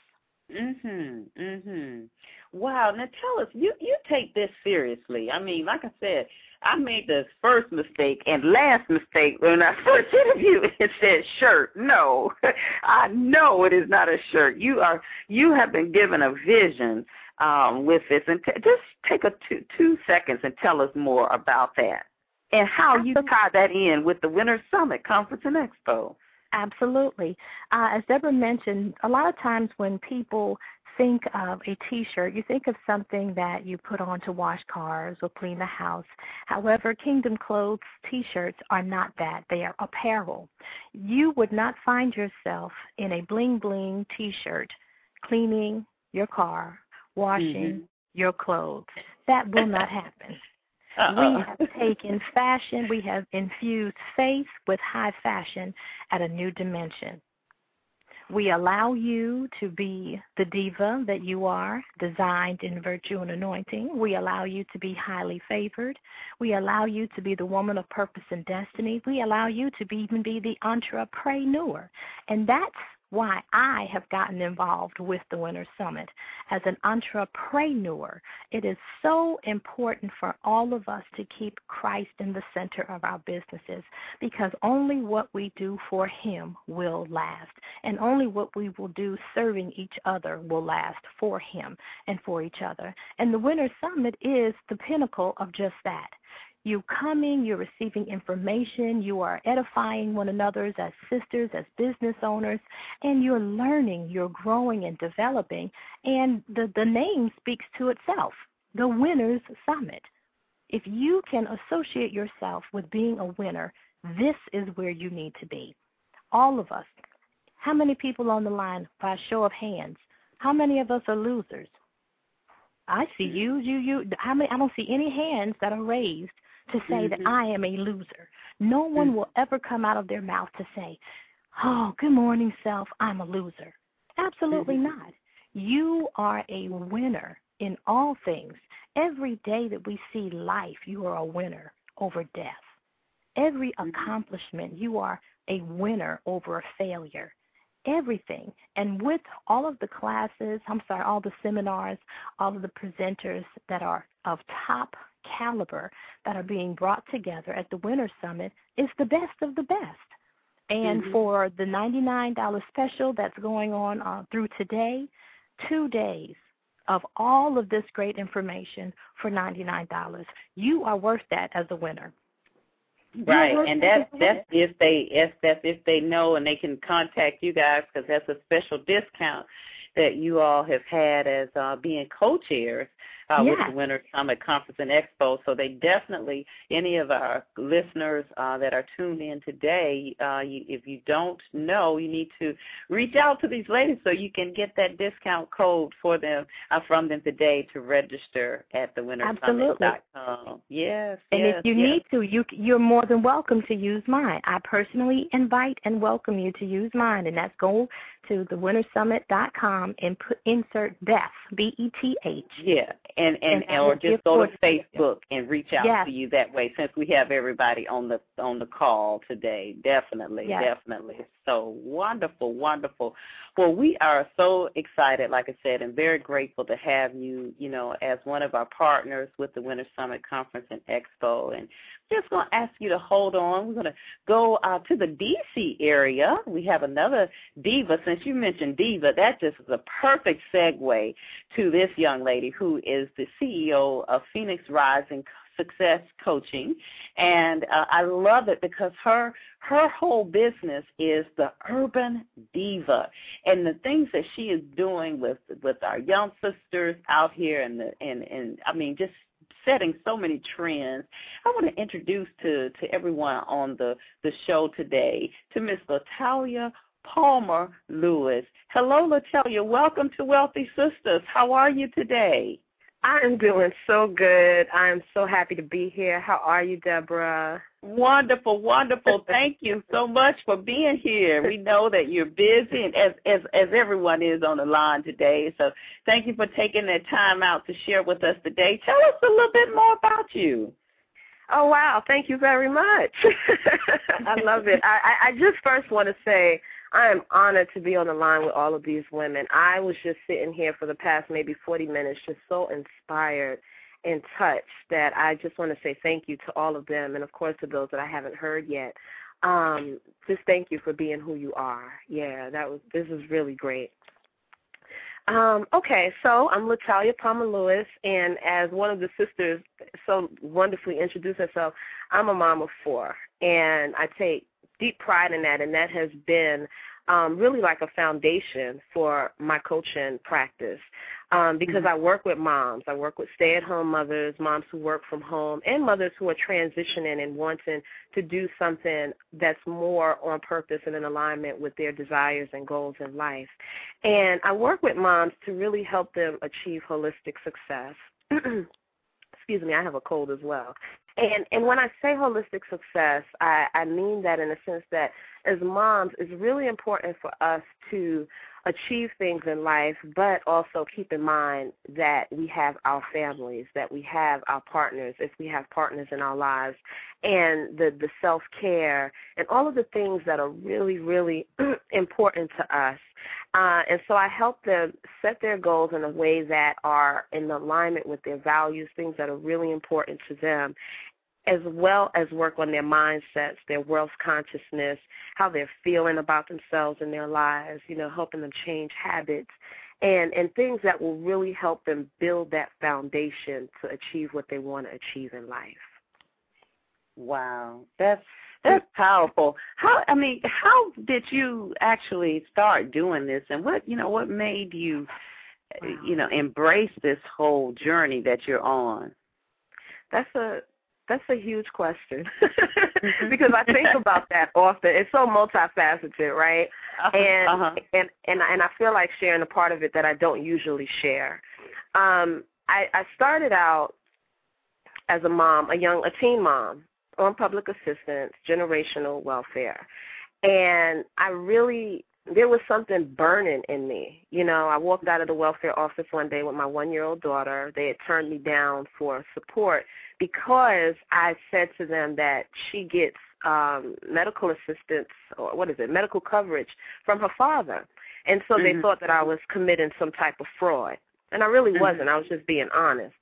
Mhm. Mhm. Wow. Now tell us, you you take this seriously. I mean, like I said, I made the first mistake and last mistake when I first interviewed. It said shirt. No, I know it is not a shirt. You are you have been given a vision um, with this, and t- just take a two two seconds and tell us more about that and how you tie that in with the Winter Summit Conference and Expo. Absolutely. Uh, as Deborah mentioned, a lot of times when people think of a t-shirt, you think of something that you put on to wash cars or clean the house. However, Kingdom Klothes t-shirts are not that. They are apparel. You would not find yourself in a bling bling t-shirt cleaning your car, washing mm-hmm. your clothes. That will not happen. We have taken fashion, we have infused faith with high fashion at a new dimension. We allow you to be the diva that you are, designed in virtue and anointing. We allow you to be highly favored. We allow you to be the woman of purpose and destiny. We allow you to be, even be the entrepreneur. And that's why I have gotten involved with the Winter Summit as an entrepreneur. It is so important for all of us to keep Christ in the center of our businesses because only what we do for Him will last, and only what we will do serving each other will last for Him and for each other. And the Winter Summit is the pinnacle of just that. You coming, you're receiving information, you are edifying one another as sisters, as business owners, and you're learning, you're growing and developing. And the, the name speaks to itself the Winners Summit. If you can associate yourself with being a winner, this is where you need to be. All of us. How many people on the line, by show of hands, how many of us are losers? I see you, you, you. How many? I don't see any hands that are raised to say mm-hmm. that I am a loser. No one mm-hmm. will ever come out of their mouth to say, Oh, good morning, self, I'm a loser. Absolutely mm-hmm. not. You are a winner in all things. Every day that we see life, you are a winner over death. Every mm-hmm. accomplishment, you are a winner over a failure. Everything. And with all of the classes, I'm sorry, all the seminars, all of the presenters that are of top caliber that are being brought together at the Winter Summit is the best of the best. And mm-hmm. for the $99 special that's going on uh, through today, two days of all of this great information for $99. You are worth that as a winner. Right, and that's that's if they if that's if they know and they can contact you guys because that's a special discount that you all have had as uh, being co-chairs uh, yeah. with the Winter Summit Conference and Expo. So they definitely, any of our listeners uh, that are tuned in today, uh, you, if you don't know, you need to reach out to these ladies so you can get that discount code for them uh, from them today to register at the wintersummit.com. Yes, and yes, if you yes. need to, you you're more than welcome to use mine. I personally invite and welcome you to use mine, and that's go to thewintersummit.com and put insert Beth B E T H. Yeah, and and, and or just go to Facebook and reach out yes. to you that way. Since we have everybody on the on the call today, definitely, yes. definitely. So wonderful, wonderful. Well, we are so excited, like I said, and very grateful to have you, you know, as one of our partners with the Winter Summit Conference and Expo. And just going to ask you to hold on. We're going to go uh, to the D.C. area. We have another diva. Since you mentioned diva, that just is a perfect segue to this young lady who is the CEO of Phoenix Rising Success Coaching, and uh, I love it because her her whole business is the urban diva, and the things that she is doing with with our young sisters out here, and the and and I mean just setting so many trends. I want to introduce to to everyone on the the show today to Miss LaTalya Palmer Lewis. Hello, LaTalya. Welcome to Wealthy Sistas. How are you today? I am doing so good. I am so happy to be here. How are you, Deborah? Wonderful, wonderful. Thank you so much for being here. We know that you're busy, and as as as everyone is on the line today. So thank you for taking that time out to share with us today. Tell us a little bit more about you. Oh wow! Thank you very much. I love it. I, I just first want to say I am honored to be on the line with all of these women. I was just sitting here for the past maybe 40 minutes, just so inspired and touched that I just want to say thank you to all of them, and of course to those that I haven't heard yet. Um, just thank you for being who you are. Yeah, that was this is really great. Um, okay, so I'm LaTalya Palmer Lewis, and as one of the sisters so wonderfully introduced herself, I'm a mom of four, and I take deep pride in that, and that has been um, really like a foundation for my coaching practice um, because mm-hmm. I work with moms. I work with stay-at-home mothers, moms who work from home, and mothers who are transitioning and wanting to do something that's more on purpose and in alignment with their desires and goals in life. And I work with moms to really help them achieve holistic success. excuse me, I have a cold as well. And and when I say holistic success, I, I mean that in a sense that as moms, it's really important for us to achieve things in life, but also keep in mind that we have our families, that we have our partners, if we have partners in our lives, and the, the self care and all of the things that are really, really important to us. Uh, and so I help them set their goals in a way that are in alignment with their values, things that are really important to them, as well as work on their mindsets, their wealth consciousness, how they're feeling about themselves and their lives, you know, helping them change habits and and things that will really help them build that foundation to achieve what they want to achieve in life. Wow. That's that's powerful. How I mean, how did you actually start doing this and what, you know, what made you you know, embrace this whole journey that you're on? That's a that's a huge question because I think about that often. It's so multifaceted, right? Uh-huh. And uh-huh. and and and I feel like sharing a part of it that I don't usually share. Um, I, I started out as a mom, a young, a teen mom on public assistance, generational welfare, and I really there was something burning in me. You know, I walked out of the welfare office one day with my one year old daughter. They had turned me down for support because I said to them that she gets um medical assistance or what is it, medical coverage from her father. And so mm-hmm. they thought that I was committing some type of fraud. And I really mm-hmm. wasn't. I was just being honest.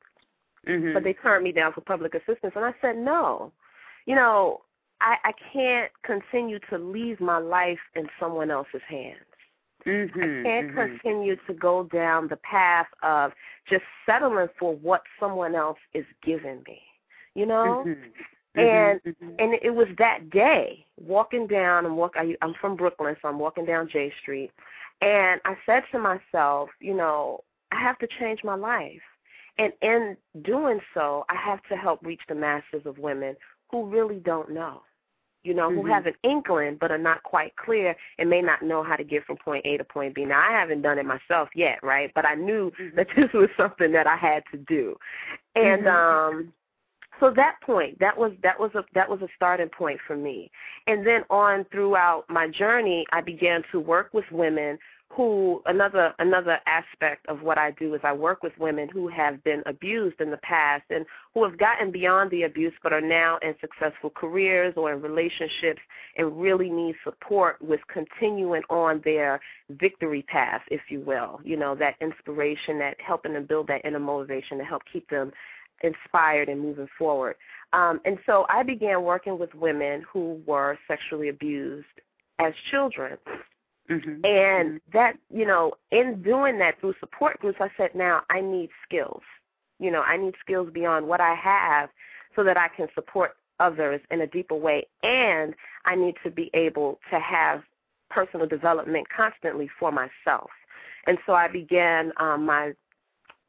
Mm-hmm. But they turned me down for public assistance and I said, "No. You know, I I can't continue to leave my life in someone else's hands. Mm-hmm, I can't mm-hmm. continue to go down the path of just settling for what someone else is giving me. You know? Mm-hmm. And mm-hmm. and it was that day walking down and walk I, I'm from Brooklyn, so I'm walking down J Street, and I said to myself, you know, I have to change my life. And in doing so, I have to help reach the masses of women who really don't know you know, mm-hmm. who have an inkling but are not quite clear and may not know how to get from point A to point B. Now, I haven't done it myself yet, right? But I knew mm-hmm. that this was something that I had to do. And mm-hmm. um so that point, that was that was a that was a starting point for me. And then on throughout my journey, I began to work with women who another another aspect of what I do is I work with women who have been abused in the past and who have gotten beyond the abuse but are now in successful careers or in relationships and really need support with continuing on their victory path, if you will. You know, that inspiration, that helping them build that inner motivation to help keep them inspired and moving forward. Um, and so I began working with women who were sexually abused as children Mm-hmm. And that, you know, in doing that through support groups, I said, now I need skills. You know, I need skills beyond what I have so that I can support others in a deeper way. And I need to be able to have personal development constantly for myself. And so I began um, my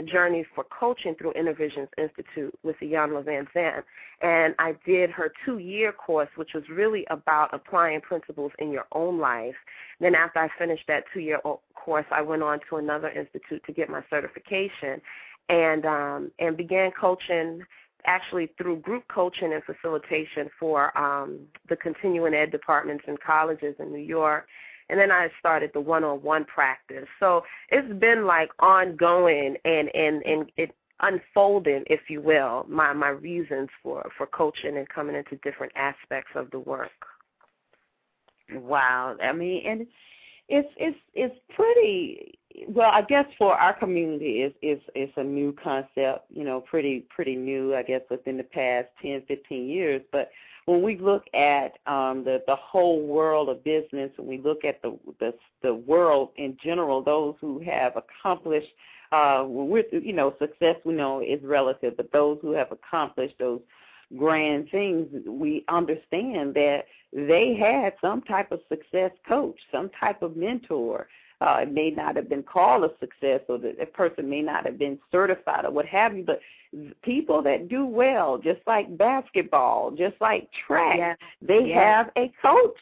journey for coaching through Inner Visions Institute with Iyanla Vanzant. And I did her two year course, which was really about applying principles in your own life. Then, after I finished that two year course, I went on to another institute to get my certification and um, and began coaching actually through group coaching and facilitation for um, the continuing ed departments in colleges in New York and then I started the one-on-one practice. So it's been like ongoing and and and it unfolding, if you will, my my reasons for for coaching and coming into different aspects of the work. Wow, I mean, and it's it's it's pretty. Well, I guess for our community, it's it's it's a new concept. You know, pretty pretty new. I guess within the past ten, fifteen years, but when we look at um, the the whole world of business, and we look at the the, the world in general, those who have accomplished, uh, with you know, success we know is relative, but those who have accomplished those grand things, we understand that they had some type of success coach, some type of mentor. Uh, it may not have been called a success, or the, the person may not have been certified, or what have you. But people that do well, just like basketball, just like track, yeah. they yeah. have a coach.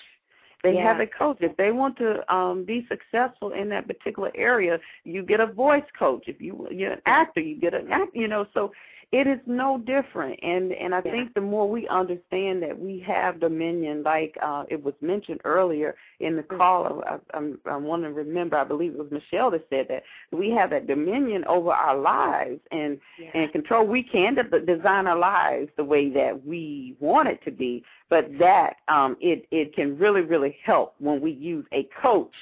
They yeah. have a coach. If they want to um, be successful in that particular area, you get a voice coach. If you you're an actor, you get an act. You know, so it is no different and and i yeah. think the more we understand that we have dominion like uh it was mentioned earlier in the mm-hmm. call i i'm i want to remember i believe it was michelle that said that we have that dominion over our lives and yeah. and control we can design our lives the way that we want it to be but that um it it can really really help when we use a coach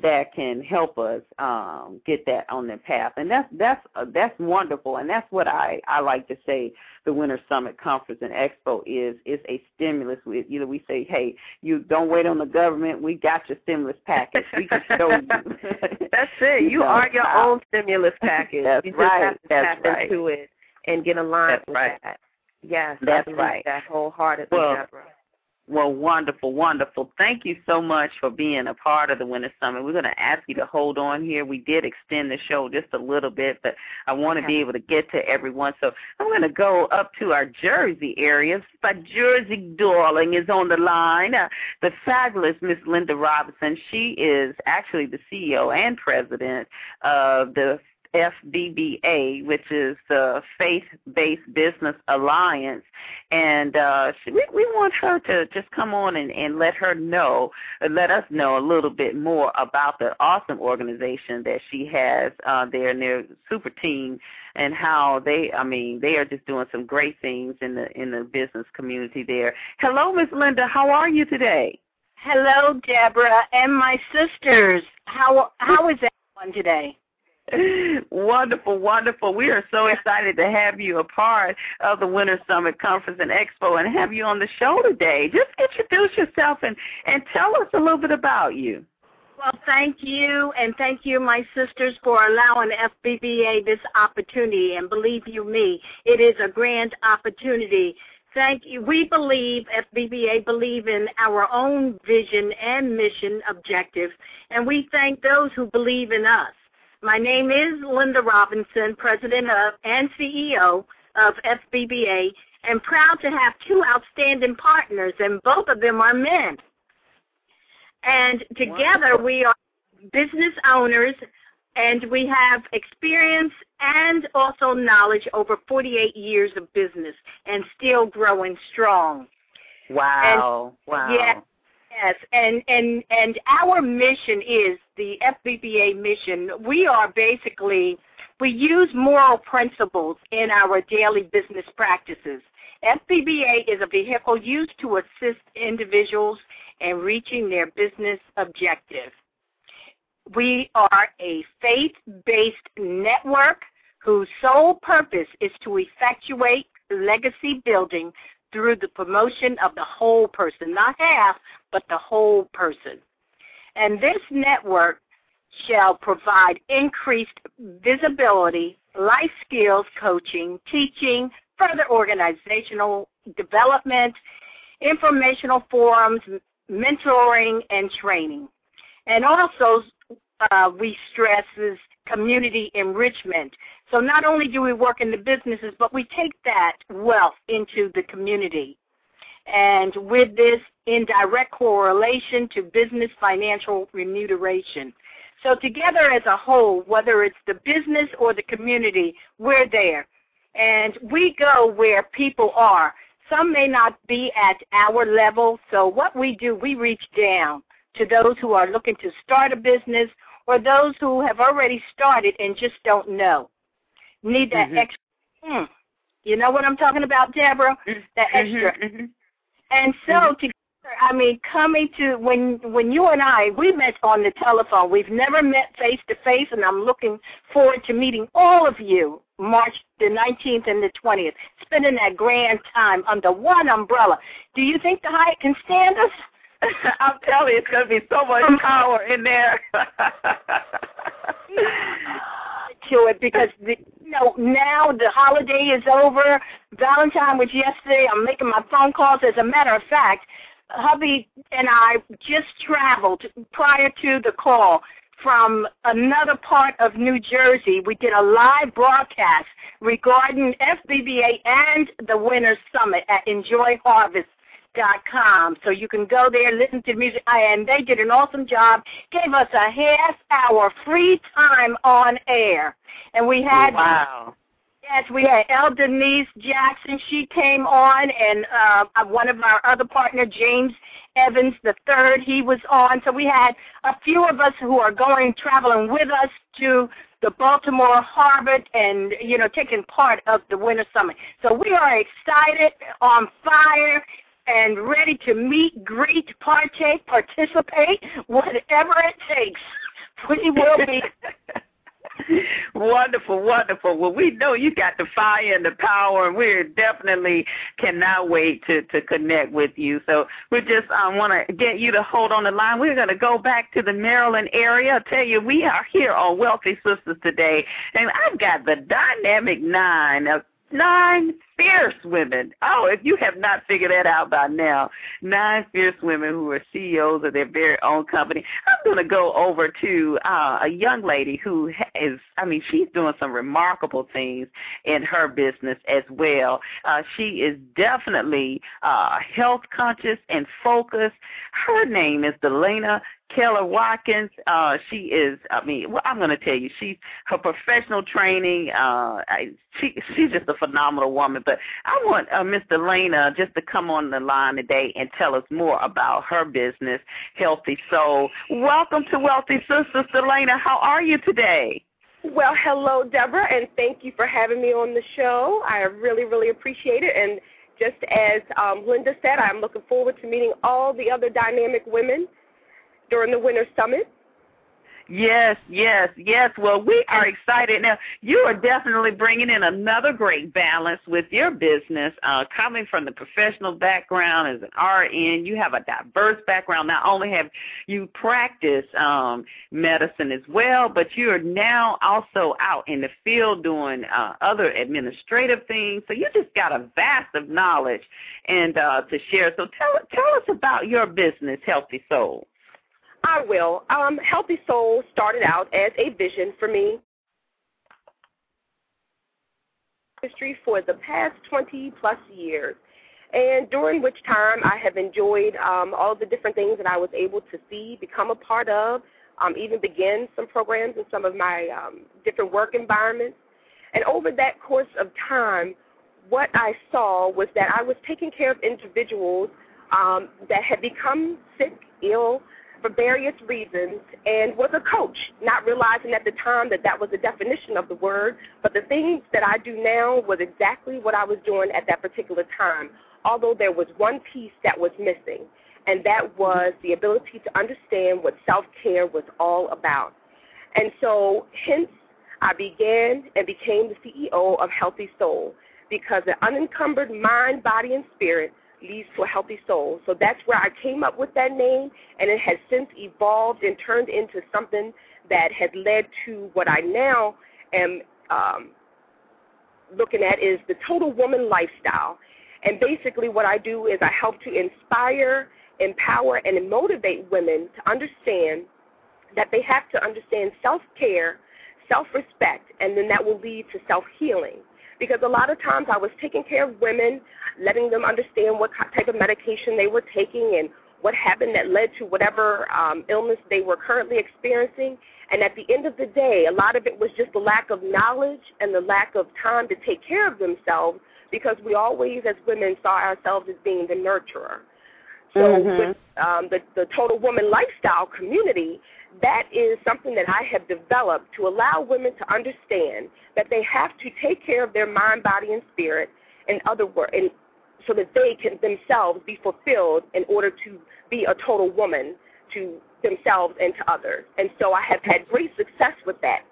that can help us um, get that on the path, and that's that's uh, that's wonderful, and that's what I I like to say. The Winter Summit Conference and Expo is is a stimulus. We, you know, we say, hey, you don't wait on the government. We got your stimulus package. We can show you. that's it. You are your own stimulus package. that's you just right. Have to that's tap right. into it and get aligned that's with right. that. Yes, that's right. That wholeheartedly, well, Deborah. Well, wonderful, wonderful. Thank you so much for being a part of the Winter Summit. We're going to ask you to hold on here. We did extend the show just a little bit, but I want to be able to get to everyone. So I'm going to go up to our Jersey area. My Jersey darling is on the line. Uh, the fabulous Miss Linda Robinson. She is actually the CEO and president of the FBBA, which is the Faith Based Business Alliance, and uh, we, we want her to just come on and, and let her know, let us know a little bit more about the awesome organization that she has uh, there and their super team, and how they, I mean, they are just doing some great things in the in the business community there. Hello, Miss Linda. How are you today? Hello, Deborah, and my sisters. How how is everyone today? Wonderful, wonderful. We are so excited to have you a part of the Winter Summit Conference and Expo and have you on the show today. Just introduce yourself and, and tell us a little bit about you. Well, thank you, and thank you, my sisters, for allowing FBBA this opportunity. And believe you me, it is a grand opportunity. Thank you. We believe, FBBA believe in our own vision and mission objectives, and we thank those who believe in us. My name is Linda Robinson, President of and CEO of FBBA, and proud to have two outstanding partners, and both of them are men. And together we are business owners, and we have experience and also knowledge over 48 years of business, and still growing strong. Wow! And, wow! Yeah, Yes, and and and our mission is the FBBA mission. We are basically we use moral principles in our daily business practices. FBBA is a vehicle used to assist individuals in reaching their business objective. We are a faith-based network whose sole purpose is to effectuate legacy building through the promotion of the whole person, not half, but the whole person. And this network shall provide increased visibility, life skills coaching, teaching, further organizational development, informational forums, mentoring, and training. And also, uh, we stresses community enrichment. So not only do we work in the businesses, but we take that wealth into the community. And with this in direct correlation to business financial remuneration. So together as a whole, whether it's the business or the community, we're there. And we go where people are. Some may not be at our level, so what we do, we reach down to those who are looking to start a business or those who have already started and just don't know. Need that mm-hmm. extra. Hmm, you know what I'm talking about, Deborah? Mm-hmm. That extra. Mm-hmm. And so mm-hmm. together, I mean, coming to when when you and I we met on the telephone. We've never met face to face, and I'm looking forward to meeting all of you March the 19th and the 20th, spending that grand time under one umbrella. Do you think the Hyatt can stand us? I'm telling you, it's going to be so much um, power in there. to it because the, you know now the holiday is over. Valentine was yesterday. I'm making my phone calls. As a matter of fact, hubby and I just traveled prior to the call from another part of New Jersey. We did a live broadcast regarding FBBA and the Winter Summit at Enjoy Harvest dot com. So you can go there, listen to music, and they did an awesome job. Gave us a half hour free time on air, and we had wow. Yes, we had El Denise Jackson. She came on, and uh, one of our other partner, James Evans the third, he was on. So we had a few of us who are going traveling with us to the Baltimore Harbor and you know taking part of the Winter Summit. So we are excited, on fire, and ready to meet, greet, partake, participate, whatever it takes. We will be. wonderful, wonderful. Well, we know you got the fire and the power, and we definitely cannot wait to to connect with you. So we just um, want to get you to hold on the line. We're going to go back to the Maryland area. I tell you, we are here on Wealthy Sistas today, and I've got the dynamic nine of nine fierce women. Oh, if you have not figured that out by now, nine fierce women who are CEOs of their very own company. I'm going to go over to uh, a young lady who is, I mean, she's doing some remarkable things in her business as well. Uh, she is definitely uh, health conscious and focused. Her name is Delayna Keller Watkins, uh, she is. I mean, well, I'm going to tell you, she's her professional training. Uh, I, she she's just a phenomenal woman. But I want uh, Miss Delayna just to come on the line today and tell us more about her business, Healthy Soul. Welcome to Wealthy Sistas, Delayna. How are you today? Well, hello, Deborah, and thank you for having me on the show. I really, really appreciate it. And just as um, Linda said, I'm looking forward to meeting all the other dynamic women during the Winter Summit. Yes, yes, yes. Well, we are excited. Now, you are definitely bringing in another great balance with your business. Uh, coming from the professional background as an RN, you have a diverse background. Not only have you practiced um, medicine as well, but you are now also out in the field doing uh, other administrative things. So you just got a vast of knowledge and uh, to share. So tell tell us about your business, Healthy Soul. I will. Um, Healthy Soul started out as a vision for me. History for the past 20 plus years, and during which time I have enjoyed um, all the different things that I was able to see, become a part of, um, even begin some programs in some of my um, different work environments. And over that course of time, what I saw was that I was taking care of individuals um, that had become sick, ill, for various reasons and was a coach, not realizing at the time that that was the definition of the word. But the things that I do now was exactly what I was doing at that particular time, although there was one piece that was missing, and that was the ability to understand what self care was all about. And so, hence, I began and became the CEO of Healthy Soul because an unencumbered mind, body, and spirit leads to a healthy soul. So that's where I came up with that name, and it has since evolved and turned into something that has led to what I now am um, looking at is the total woman lifestyle. And basically, what I do is I help to inspire, empower, and motivate women to understand that they have to understand self care, self respect, and then that will lead to self healing because a lot of times I was taking care of women, letting them understand what type of medication they were taking and what happened that led to whatever um, illness they were currently experiencing. And at the end of the day, a lot of it was just the lack of knowledge and the lack of time to take care of themselves because we always, as women, saw ourselves as being the nurturer. So mm-hmm. with um, the, the Total Woman Lifestyle community, that is something that I have developed to allow women to understand that they have to take care of their mind, body, and spirit, in other words, and so that they can themselves be fulfilled in order to be a total woman to themselves and to others. And so I have had great success with that.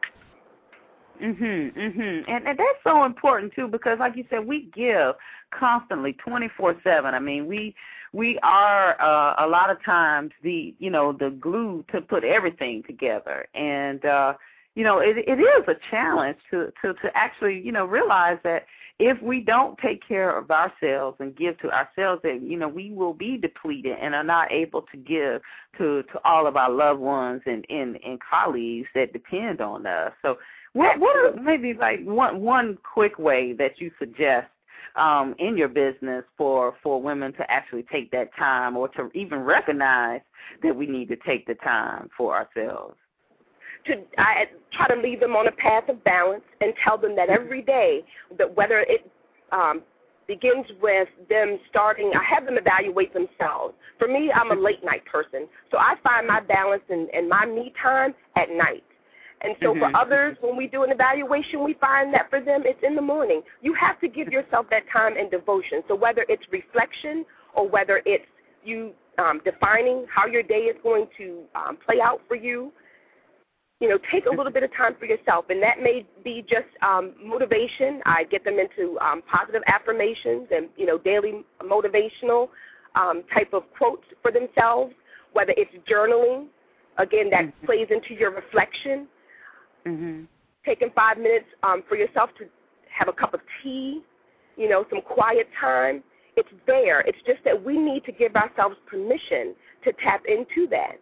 Mhm, mhm. And and that's so important too because like you said we give constantly 24/7. I mean, we we are uh, a lot of times the you know the glue to put everything together. And uh you know it it is a challenge to to to actually you know realize that if we don't take care of ourselves and give to ourselves that you know we will be depleted and are not able to give to to all of our loved ones and and, and colleagues that depend on us. So what what are maybe like one one quick way that you suggest um, in your business for for women to actually take that time or to even recognize that we need to take the time for ourselves? to I try to lead them on a path of balance and tell them that every day that whether it um, begins with them starting I have them evaluate themselves. For me, I'm a late night person. So I find my balance and, and my me time at night. And so mm-hmm. for others, when we do an evaluation, we find that for them it's in the morning. You have to give yourself that time and devotion. So whether it's reflection or whether it's you um, defining how your day is going to um, play out for you, you know, take a little bit of time for yourself, and that may be just um, motivation. I get them into um, positive affirmations and you know daily motivational um, type of quotes for themselves. Whether it's journaling, again, that mm-hmm. plays into your reflection. Mm-hmm. Taking five minutes um, for yourself to have a cup of tea, you know, some quiet time. It's there. It's just that we need to give ourselves permission to tap into that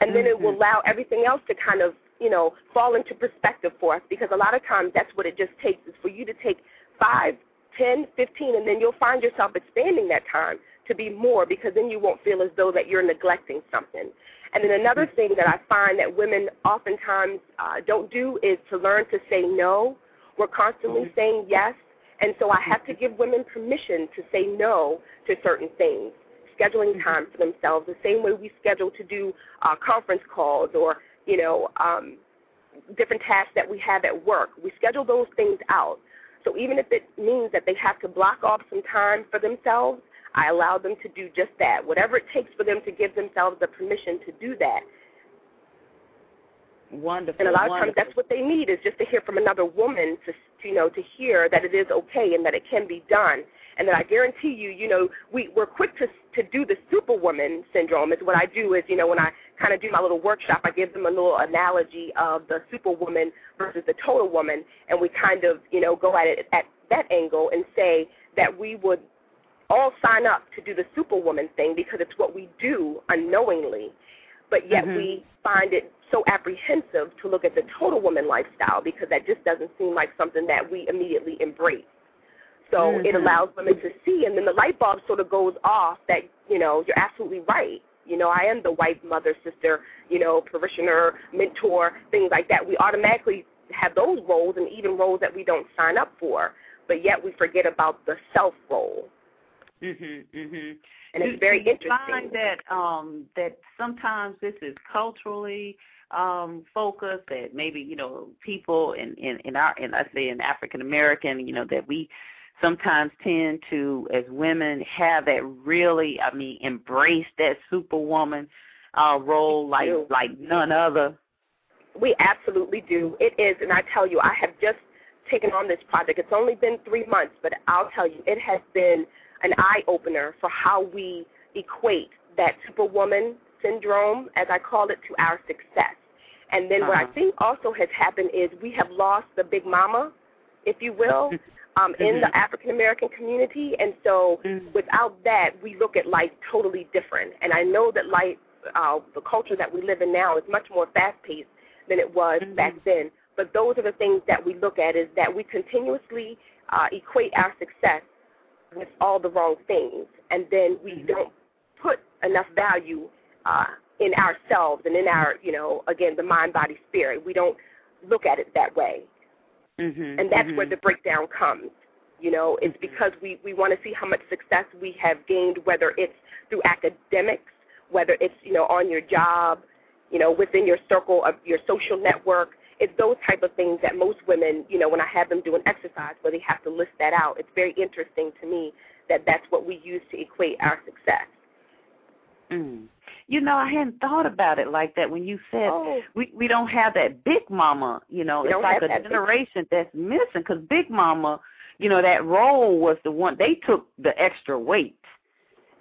and then it will mm-hmm. allow everything else to kind of you know fall into perspective for us because a lot of times that's what it just takes is for you to take five ten fifteen and then you'll find yourself expanding that time to be more because then you won't feel as though that you're neglecting something and then another mm-hmm. thing that i find that women oftentimes uh, don't do is to learn to say no we're constantly mm-hmm. saying yes and so i have to give women permission to say no to certain things scheduling mm-hmm. time for themselves the same way we schedule to do uh, conference calls or you know um, different tasks that we have at work. We schedule those things out. So even if it means that they have to block off some time for themselves, I allow them to do just that. Whatever it takes for them to give themselves the permission to do that. Wonderful. And a lot of times that's what they need is just to hear from another woman to you know to hear that it is okay and that it can be done and that I guarantee you, you know, we, we're quick to, to do the superwoman syndrome. Is what I do is, you know, when I kind of do my little workshop, I give them a little analogy of the superwoman versus the total woman, and we kind of, you know, go at it at that angle and say that we would all sign up to do the superwoman thing because it's what we do unknowingly, but yet mm-hmm. we find it so apprehensive to look at the total woman lifestyle because that just doesn't seem like something that we immediately embrace. So mm-hmm. it allows women to see, and then the light bulb sort of goes off that, you know, you're absolutely right. You know, I am the wife, mother, sister, you know, parishioner, mentor, things like that. We automatically have those roles and even roles that we don't sign up for, but yet we forget about the self role. Mhm, mhm. And it's very do you interesting. Find that um that sometimes this is culturally um focused that maybe you know people in in in our in I say in African American you know that we sometimes tend to, as women, have that really, I mean, embrace that superwoman uh, role like like none other. We absolutely do. It is, and I tell you, I have just taken on this project. It's only been three months, but I'll tell you, it has been an eye opener for how we equate that superwoman syndrome, as I call it, to our success. And then uh-huh. what I uh-huh. think also has happened is we have lost the big mama, if you will. um, mm-hmm. in the African American community, and so mm-hmm. without that, we look at life totally different. And I know that life, uh, the culture that we live in now, is much more fast paced than it was mm-hmm. back then. But those are the things that we look at is that we continuously uh, equate our success with all the wrong things, and then we mm-hmm. don't put enough value uh, in ourselves and in our, you know, again, the mind, body, spirit. We don't look at it that way. Mm-hmm, and that's mm-hmm. where the breakdown comes. You know, it's mm-hmm. because we, we want to see how much success we have gained, whether it's through academics, whether it's, you know, on your job, you know, within your circle of your social network. It's those type of things that most women, you know, when I have them do an exercise where they have to list that out, it's very interesting to me that that's what we use to equate our success. Mm. You know, I hadn't thought about it like that when you said oh. we we don't have that big mama. You know, we it's like a generation big. that's missing because big mama, you know, that role was the one they took the extra weight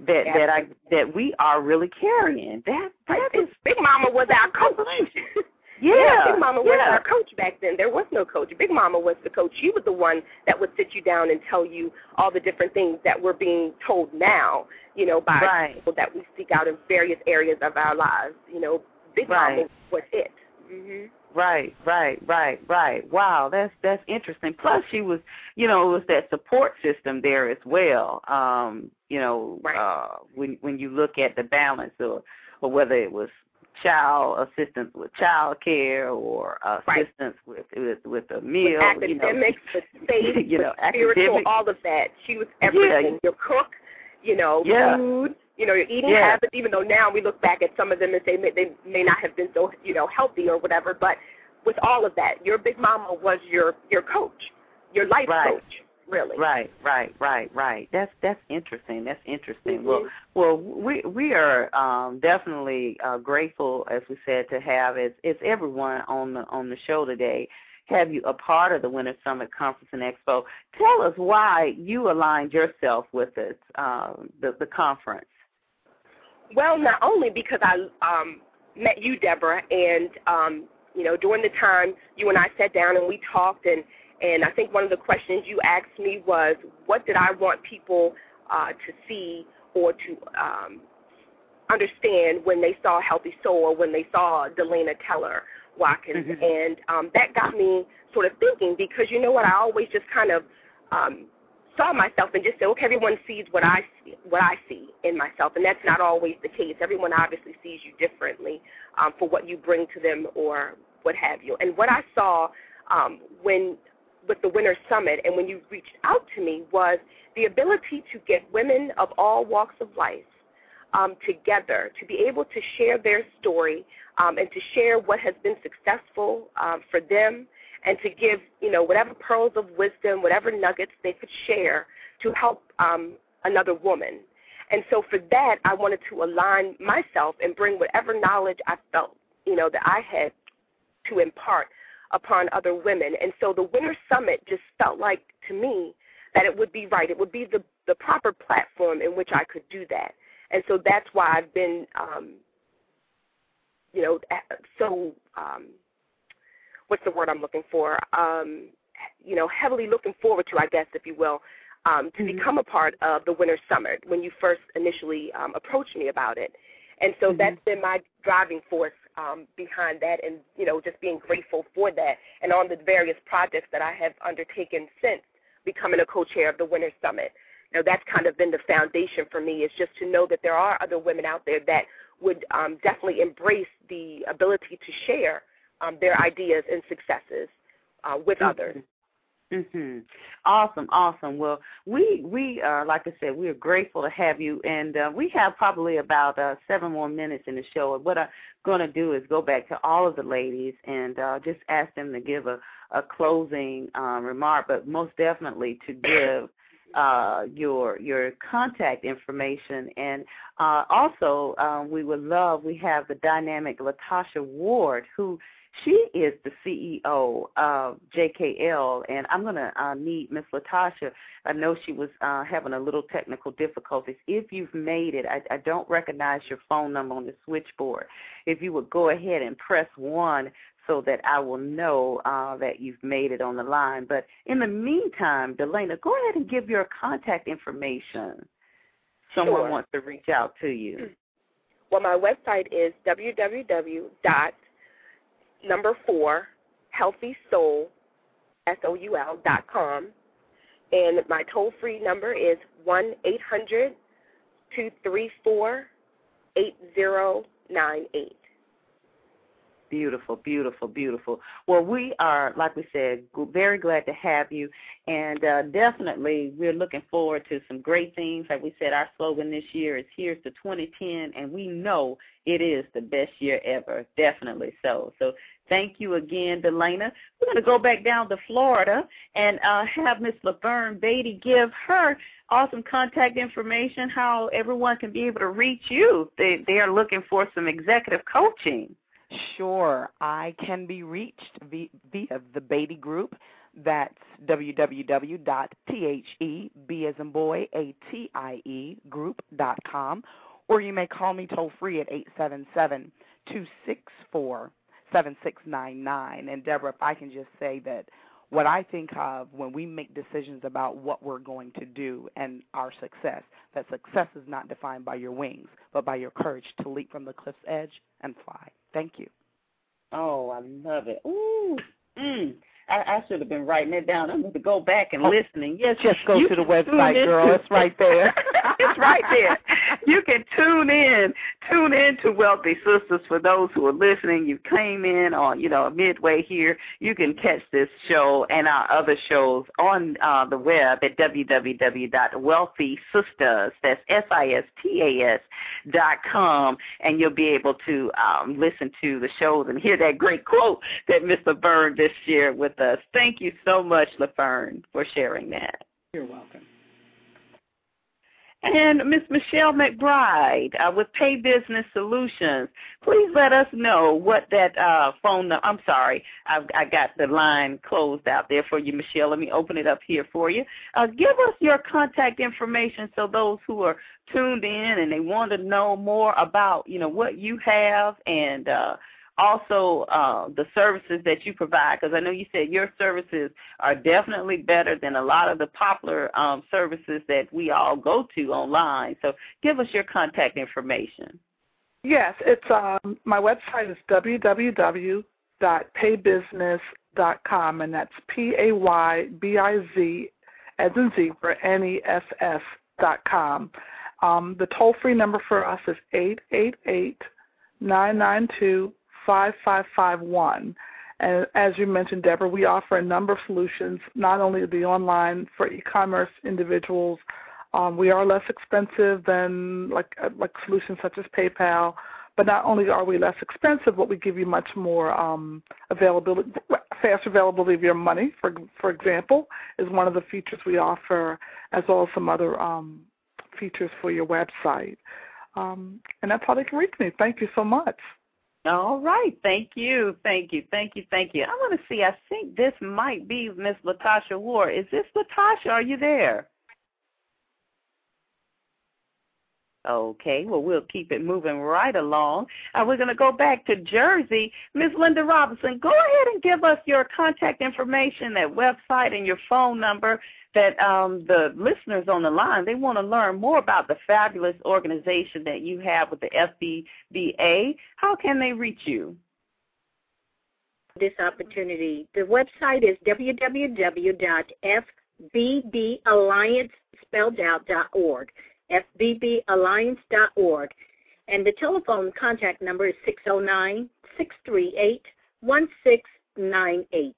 that yeah. that I that we are really carrying. That that is big mama was our coach. Yeah, yeah Big Mama yeah. was our coach back then. There was no coach. Big Mama was the coach. She was the one that would sit you down and tell you all the different things that we're being told now, you know, by right. people that we seek out in various areas of our lives. You know, Big right. Mama was it. Mhm. Right, right, right, right. Wow, that's that's interesting. Plus, she was, you know, it was that support system there as well. Um, you know, right. uh, when when you look at the balance, or or whether it was child assistance with child care or assistance right. with with with a meal, with academics, you know, with faith, you know, spiritual, all of that. She was everything. Yeah. Your cook, you know, yeah. food, you know, your eating yeah. habits. Even though now we look back at some of them and say they may not have been so you know healthy or whatever, but with all of that, your big mama was your your coach, your life right. coach really. Right, right, right, right. That's that's interesting. That's interesting. Mm-hmm. Well, well, we we are um, definitely uh, grateful, as we said, to have as as everyone on the on the show today. Have you a part of the Winter Summit Conference and Expo? Tell us why you aligned yourself with it, uh, the the conference. Well, not only because I um, met you, Deborah, and um, you know during the time you and I sat down and we talked and and I think one of the questions you asked me was, what did I want people uh, to see or to um, understand when they saw Healthy Soul or when they saw Delayna Keller Watkins? Mm-hmm. And um, that got me sort of thinking because you know what, I always just kind of um, saw myself and just said, okay, everyone sees what I see, what I see in myself, and that's not always the case. Everyone obviously sees you differently um, for what you bring to them or what have you. And what I saw um, when with the Winter Summit and when you reached out to me was the ability to get women of all walks of life um, together to be able to share their story um, and to share what has been successful um, for them and to give, you know, whatever pearls of wisdom, whatever nuggets they could share to help um, another woman. And so for that, I wanted to align myself and bring whatever knowledge I felt, you know, that I had to impart upon other women. And so the Winter Summit just felt like to me that it would be right. It would be the, the proper platform in which I could do that. And so that's why I've been, um, you know, so, um, what's the word I'm looking for? Um, you know, heavily looking forward to, I guess, if you will, um, to mm-hmm. become a part of the Winter Summit when you first initially um, approached me about it. And so mm-hmm. that's been my driving force um, behind that and, you know, just being grateful for that and on the various projects that I have undertaken since becoming a co-chair of the Winter Summit. Now, that's kind of been the foundation for me is just to know that there are other women out there that would um, definitely embrace the ability to share um, their ideas and successes uh, with mm-hmm. others. Mhm. Awesome, awesome. Well, we we are like I said, we are grateful to have you, and uh, we have probably about uh, seven more minutes in the show. What I'm going to do is go back to all of the ladies and uh, just ask them to give a a closing um, remark, but most definitely to give uh, your your contact information, and uh, also um, we would love. We have the dynamic Latasha Ward who she is the CEO of JKL, and I'm going to uh, need Miss Latasha. I know she was uh, having a little technical difficulties. If you've made it, I, I don't recognize your phone number on the switchboard. If you would go ahead and press 1 so that I will know uh, that you've made it on the line. But in the meantime, Delayna, go ahead and give your contact information. Someone sure. wants to reach out to you. Well, my website is www number four, healthy soul, S O U L dot com, and my toll free number is one eight hundred two three four eight zero nine eight. Beautiful, beautiful, beautiful. Well, we are, like we said, very glad to have you, and uh, definitely we're looking forward to some great things. Like we said, our slogan this year is "Here's to 2010," and we know it is the best year ever. Definitely so. So thank you again, Delayna. We're going to go back down to Florida and uh, have Miss LaFern Batie give her awesome contact information, how everyone can be able to reach you. They they are looking for some executive coaching. Sure. I can be reached via, the Batie Group. That's www.theb as in boy, A-T-I-E group.com. Or you may call me toll free at 877 264 7699. And Deborah, if I can just say that what I think of when we make decisions about what we're going to do and our success, that success is not defined by your wings, but by your courage to leap from the cliff's edge and fly. Thank you. Oh, I love it. Ooh, mm. I, I should have been writing it down. I need to go back and oh, listening. Yes, just go to the website, girl. It's right there. it's right there. You can tune in, tune in to Wealthy Sistas For those who are listening, you came in on, you know, midway here. You can catch this show and our other shows on uh, the web at www.wealthysistas. That's S-I-S-T-A-S dot com, and you'll be able to um, listen to the shows and hear that great quote that Mr. Byrne just shared with us. Thank you so much, LaFern, for sharing that. You're welcome. And Miss Michelle McBride uh, with Paybizness Solutions. Please let us know what that uh, phone number. I'm sorry, I've, I got the line closed out there for you, Michelle. Let me open it up here for you. Uh, give us your contact information so those who are tuned in and they want to know more about, you know, what you have and uh, also uh, the services that you provide, because I know you said your services are definitely better than a lot of the popular um, services that we all go to online. So give us your contact information. Yes, it's um, my website is www.paybizness.com, and that's P A Y B I Z as in zebra N E S S dot com. Um, the toll free number for us is eight eight eight nine nine two 5551. And as you mentioned, Deborah, we offer a number of solutions, not only the online for e-commerce individuals. Um, we are less expensive than like uh, like solutions such as PayPal, but not only are we less expensive, but we give you much more um, availability, faster availability of your money. For for example, is one of the features we offer, as well as some other um, features for your website. Um, and that's how they can reach me. Thank you so much. All right. Thank you. Thank you. Thank you. Thank you. I want to see. I think this might be Miss Latasha Ward. Is this Latasha? Are you there? Okay, well, we'll keep it moving right along. Uh, we're going to go back to Jersey. Miss Linda Robinson, go ahead and give us your contact information, that website, and your phone number that um, the listeners on the line, they want to learn more about the fabulous organization that you have with the FBBA. How can they reach you? This opportunity. The website is www.fbballiance.org fbballiance.org. And the telephone contact number is 609 638 1698.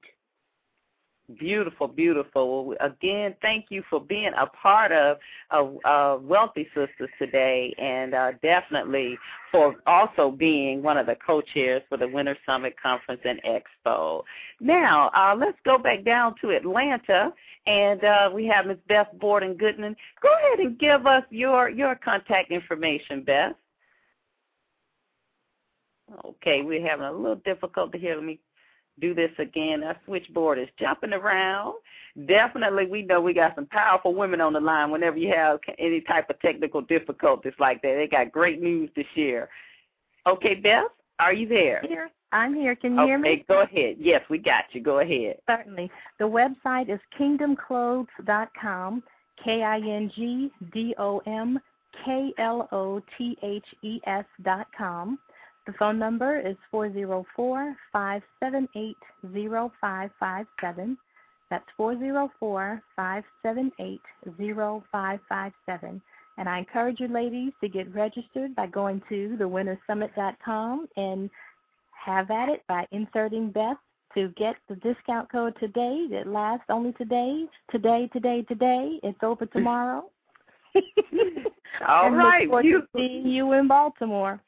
Beautiful, beautiful. Again, thank you for being a part of uh, uh, Wealthy Sistas today, and uh, definitely for also being one of the co-chairs for the Winter Summit Conference and Expo. Now, uh, let's go back down to Atlanta, and uh, we have Ms. Beth Borden Goodman. Go ahead and give us your your contact information, Beth. Okay, we're having a little difficulty here. Let me do this again. Our switchboard is jumping around. Definitely, we know we got some powerful women on the line whenever you have any type of technical difficulties like that. They got great news to share. Okay, Beth, are you there? Here. I'm here. Can you okay, hear me? Okay, go ahead. Yes, we got you. Go ahead. Certainly. The website is kingdomklothes.com, K I N G D O M K L O T H E S dot com. The phone number is 404 578 0557. That's 404 578 0557. And I encourage you ladies to get registered by going to thewinnersummit.com and have at it by inserting Beth to get the discount code today that lasts only today, today, today, today. It's over tomorrow. All right. Look forward to seeing you in Baltimore.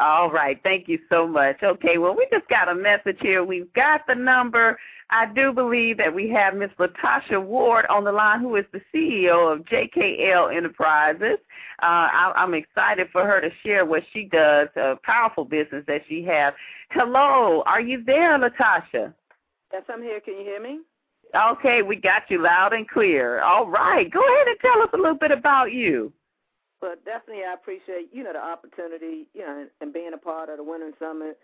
All right. Thank you so much. Okay, well, we just got a message here. We've got the number. I do believe that we have Miss Latasha Ward on the line, who is the CEO of JKL Enterprises. Uh, I, I'm excited for her to share what she does, a powerful business that she has. Hello, are you there, Latasha? Yes, I'm here. Can you hear me? Okay, we got you loud and clear. All right, go ahead and tell us a little bit about you. But definitely, I appreciate you know the opportunity, you know, and, and being a part of the Winter Summit.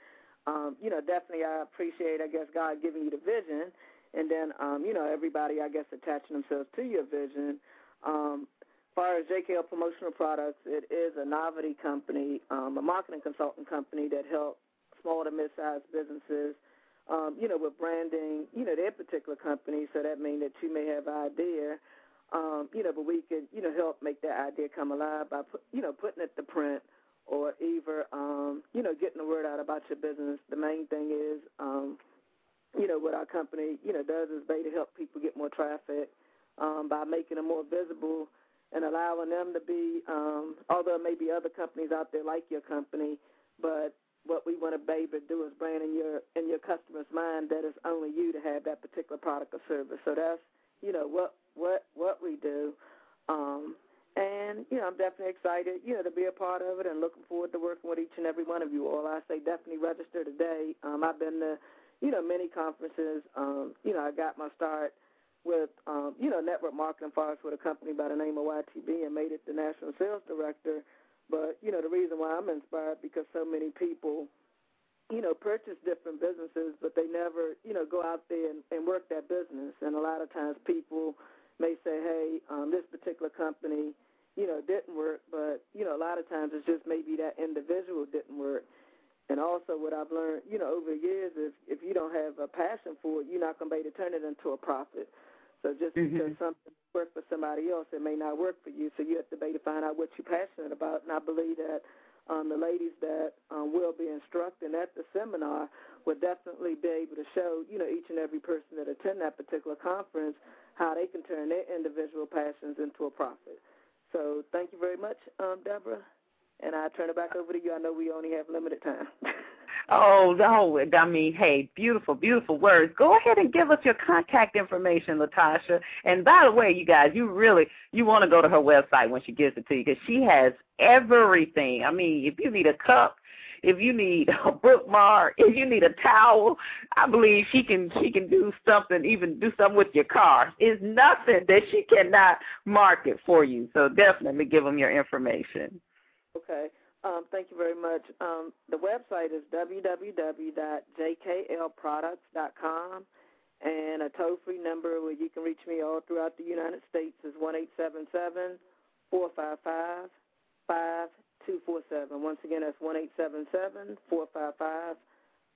Um, you know, definitely, I appreciate, I guess, God giving you the vision, and then, um, you know, everybody, I guess, attaching themselves to your vision. Um, as far as JKL Promotional Products, it is a novelty company, um, a marketing consulting company that helps small to mid-sized businesses, um, you know, with branding, you know, their particular company. So that means that you may have idea Um, you know, but we can, you know, help make that idea come alive by, put, you know, putting it to print or either, um, you know, getting the word out about your business. The main thing is, um, you know, what our company, you know, does is they to help people get more traffic um, by making them more visible and allowing them to be, um, although there may be other companies out there like your company, but what we want to be able to do is brand in your in your customer's mind that it's only you to have that particular product or service. So that's you know what what what we do. Um, and you know, I'm definitely excited, you know, to be a part of it, and looking forward to working with each and every one of you all. I say definitely register today. Um, I've been to, you know, many conferences. Um, you know, I got my start with, um, you know, network marketing far with a company by the name of YTB, and made it the national sales director. But you know, the reason why I'm inspired because so many people, you know, purchase different businesses, but they never, you know, go out there and, and work that business. And a lot of times people may say, hey, um, this particular company, you know, didn't work, but, you know, a lot of times it's just maybe that individual didn't work. And also what I've learned, you know, over the years is if you don't have a passion for it, you're not going to be able to turn it into a profit. So just mm-hmm. because something works for somebody else, it may not work for you. So you have to be able to find out what you're passionate about. And I believe that um, the ladies that um, will be instructing at the seminar will definitely be able to show, you know, each and every person that attend that particular conference how they can turn their individual passions into a profit. So thank you very much, um, Deborah. And I turn it back over to you. I know we only have limited time. oh, no. I mean, hey, beautiful, beautiful words. Go ahead and give us your contact information, Latasha. And by the way, you guys, you really, you want to go to her website when she gives it to you because she has everything. I mean, if you need a cup, if you need a bookmark, if you need a towel, I believe she can she can do something, even do something with your car. It's nothing that she cannot market for you. So definitely give them your information. Okay. Um, thank you very much. Um, the website is www.jklproducts.com, and a toll-free number where you can reach me all throughout the United States is one eight seven seven four five five five 5247. Once again, that's 1877 455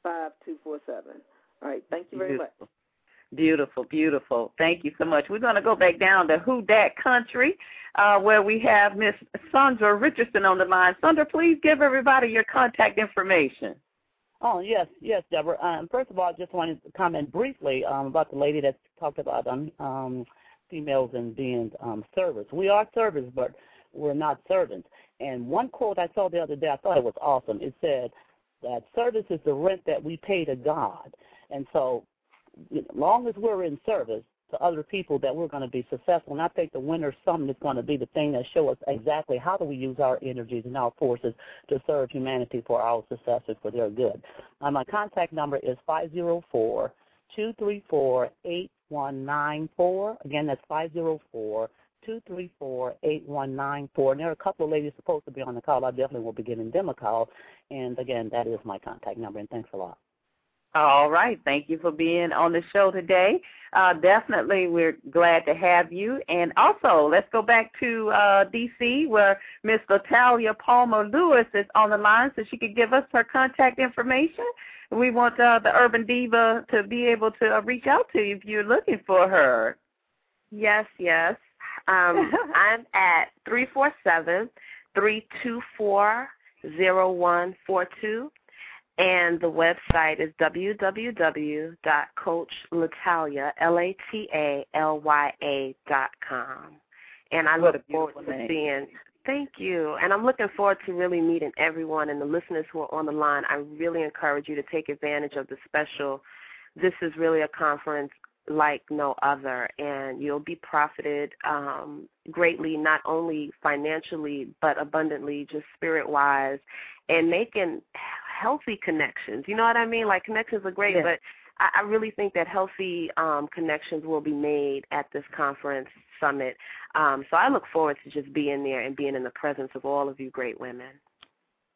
5247. All right. Thank you very beautiful. much. Beautiful, beautiful. Thank you so much. We're going to go back down to Who Dat Country, uh, where we have Miss Saundra Richardson on the line. Saundra, please give everybody your contact information. Oh yes, yes, Deborah. Um, first of all, I just wanted to comment briefly um, about the lady that talked about um, um, females and being um, servants. We are servants, but we're not servants. And one quote I saw the other day, I thought it was awesome. It said that service is the rent that we pay to God. And so, as long as we're in service to other people, that we're going to be successful. And I think the winter summit is going to be the thing that show us exactly how do we use our energies and our forces to serve humanity for our success and for their good. Uh, my contact number is five zero four two three four eight one nine four. Again, that's five zero four two three four eight one nine four. And there are a couple of ladies supposed to be on the call. I definitely will be giving them a call. And again, that is my contact number. And thanks a lot. All right. Thank you for being on the show today. Uh, definitely, we're glad to have you. And also, let's go back to uh, D.C., where Miss LaTalya Palmer Lewis is on the line so she could give us her contact information. We want uh, the Urban Diva to be able to reach out to you if you're looking for her. Yes, yes. Um, I'm at three four seven three two four zero one four two, and the website is www.coachlatalya l a t a l y a dot com. And I look forward to name. seeing. Thank you. And I'm looking forward to really meeting everyone and the listeners who are on the line. I really encourage you to take advantage of the special. This is really a conference like no other, and you'll be profited um, greatly, not only financially, but abundantly, just spirit wise, and making healthy connections. You know what I mean? Like connections are great, but I, I really think that healthy um, connections will be made at this conference summit. Um, so I look forward to just being there and being in the presence of all of you great women.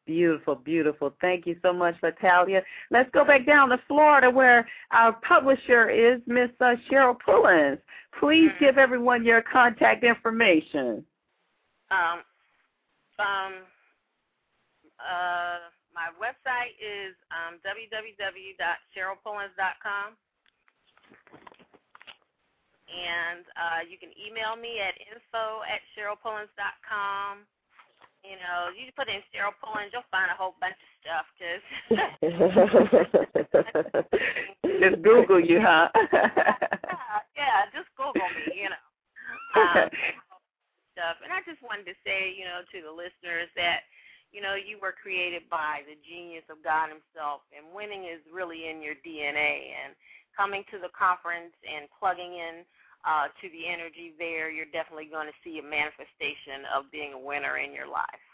Beautiful, beautiful. Thank you so much, Natalia. Let's go back down to Florida where our publisher is Miss uh, Cheryl Pullins. Please Mm-hmm. give everyone your contact information. Um, um, uh, my website is um, www.cherylpullins.com. and uh, you can email me at info at cherylpullins.com. You know, you put in Cheryl Pullins, you'll find a whole bunch of stuff. Cause just Google you, huh? yeah, yeah, just Google me. You know, um, stuff. And I just wanted to say, you know, to the listeners that you know, you were created by the genius of God Himself, and winning is really in your DNA. And coming to the conference and plugging in uh, to the energy there, you're definitely going to see a manifestation of being a winner in your life.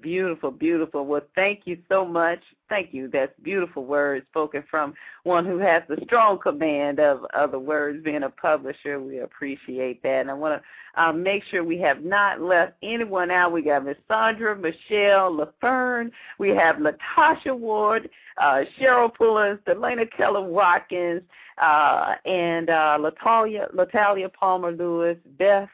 Beautiful, beautiful. Well, thank you so much. Thank you. That's beautiful words spoken from one who has the strong command of, of the words, being a publisher. We appreciate that. And I want to uh, make sure we have not left anyone out. We got Miss Saundra, Michelle, LaFern. We have Latasha Ward, uh, Cheryl Pullins, Delayna Keller Watkins, uh, and uh, LaTalya, LaTalya Palmer Lewis, Beth,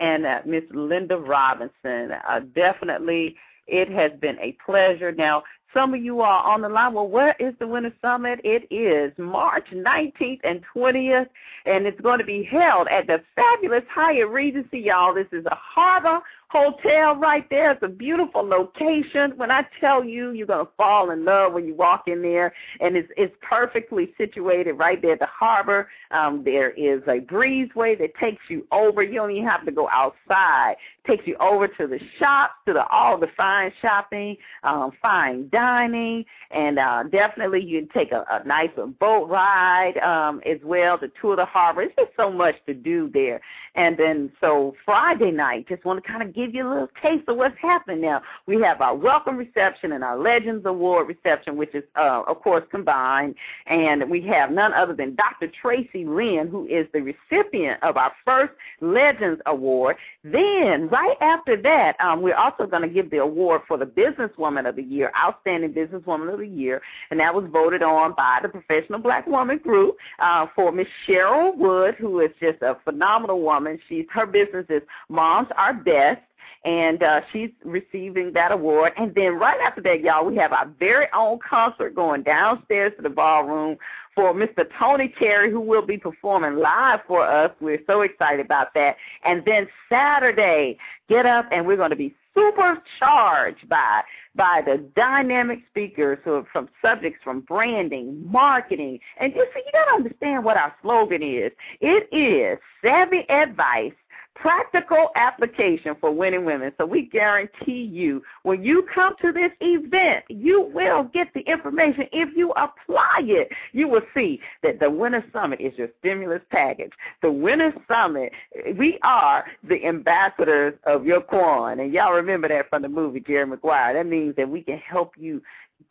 and uh, Miss Linda Robinson. Uh, definitely it has been a pleasure. Now, some of you are on the line. Well, where is the Winter Summit? It is March 19th and 20th, and it's going to be held at the fabulous Hyatt Regency, y'all. This is a harbor hotel right there. It's a beautiful location. When I tell you, you're gonna fall in love when you walk in there, and it's it's perfectly situated right there at the harbor. Um, there is a breezeway that takes you over. You don't even have to go outside. It takes you over to the shops, to the all the fine shopping, um, fine dining, and uh, definitely you can take a, a nice boat ride um, as well to tour the harbor. It's just so much to do there. And then so Friday night, just want to kind of give you a little taste of what's happening now. We have our welcome reception and our Legends Award reception, which is uh, of course combined, and we have none other than Dr. Tracy Lynn, who is the recipient of our first Legends Award. Then right after that, um, we're also going to give the award for the Businesswoman of the Year, Outstanding Businesswoman of the Year, and that was voted on by the Professional Black Woman Group uh, for Miss Cheryl Wood, who is just a phenomenal woman woman. She's her business is Moms Are Best and uh, she's receiving that award. And then right after that, y'all, we have our very own concert going downstairs to the ballroom for Mr. Tony Terry, who will be performing live for us. We're so excited about that. And then Saturday, get up and we're going to be supercharged by by the dynamic speakers who are from subjects from branding, marketing, and you got to understand what our slogan is. It is savvy advice practical application for winning women. So we guarantee you, when you come to this event, you will get the information. If you apply it, you will see that the Winter Summit is your stimulus package. The Winter Summit, we are the ambassadors of your coin. And y'all remember that from the movie Jerry Maguire. That means that we can help you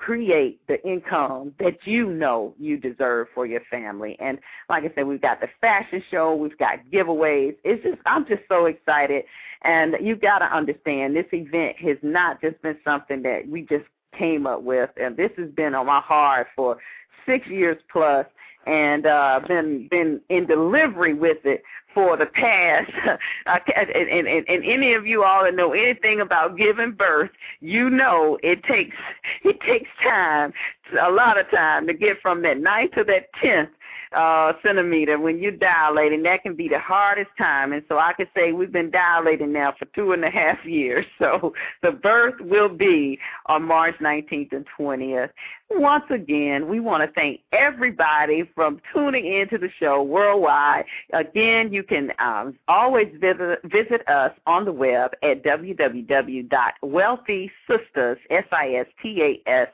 create the income that you know you deserve for your family. And like I said, we've got the fashion show, we've got giveaways. It's just I'm just so excited. And you've got to understand this event has not just been something that we just came up with and this has been on my heart for six years plus and uh been been in delivery with it for the past and, and, and, and any of you all that know anything about giving birth you know it takes it takes time a lot of time to get from that ninth to that tenth uh, centimeter when you're dilating. That can be the hardest time. And so I could say we've been dilating now for two and a half years. So the birth will be on March 19th and 20th. Once again, we want to thank everybody from tuning into the show worldwide. Again, you can um, always visit, visit us on the web at www.wealthysistas, S-I-S-T-A-S,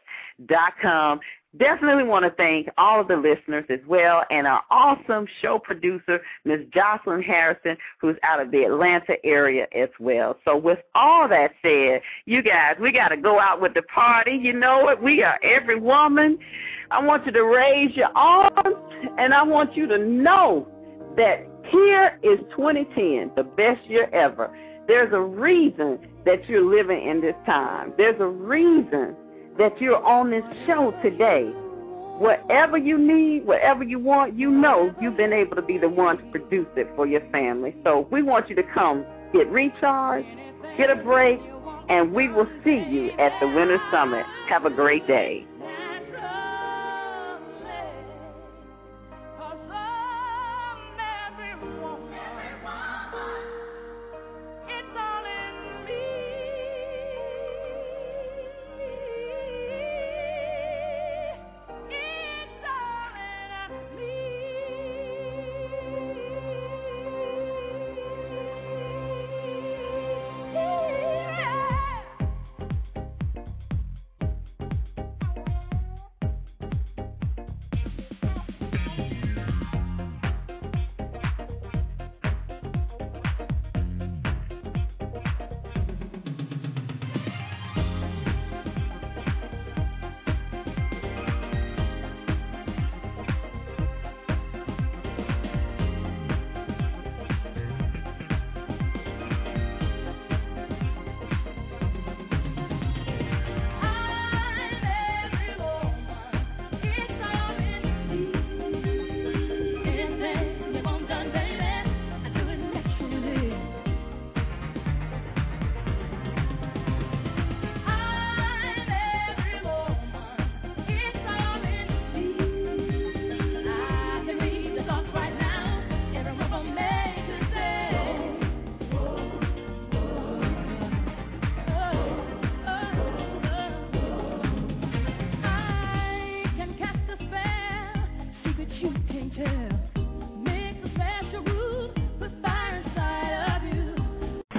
dot com. Definitely want to thank all of the listeners as well and our awesome show producer, Ms. Jocelyn Harrison, who's out of the Atlanta area as well. So with all that said, you guys, we got to go out with the party. You know it. We are every woman. I want you to raise your arms and I want you to know that here is 2010, the best year ever. There's a reason that you're living in this time. There's a reason that you're on this show today. Whatever you need, whatever you want, you know you've been able to be the one to produce it for your family. So we want you to come get recharged, get a break, and we will see you at the Winter Summit. Have a great day.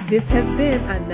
This has been another.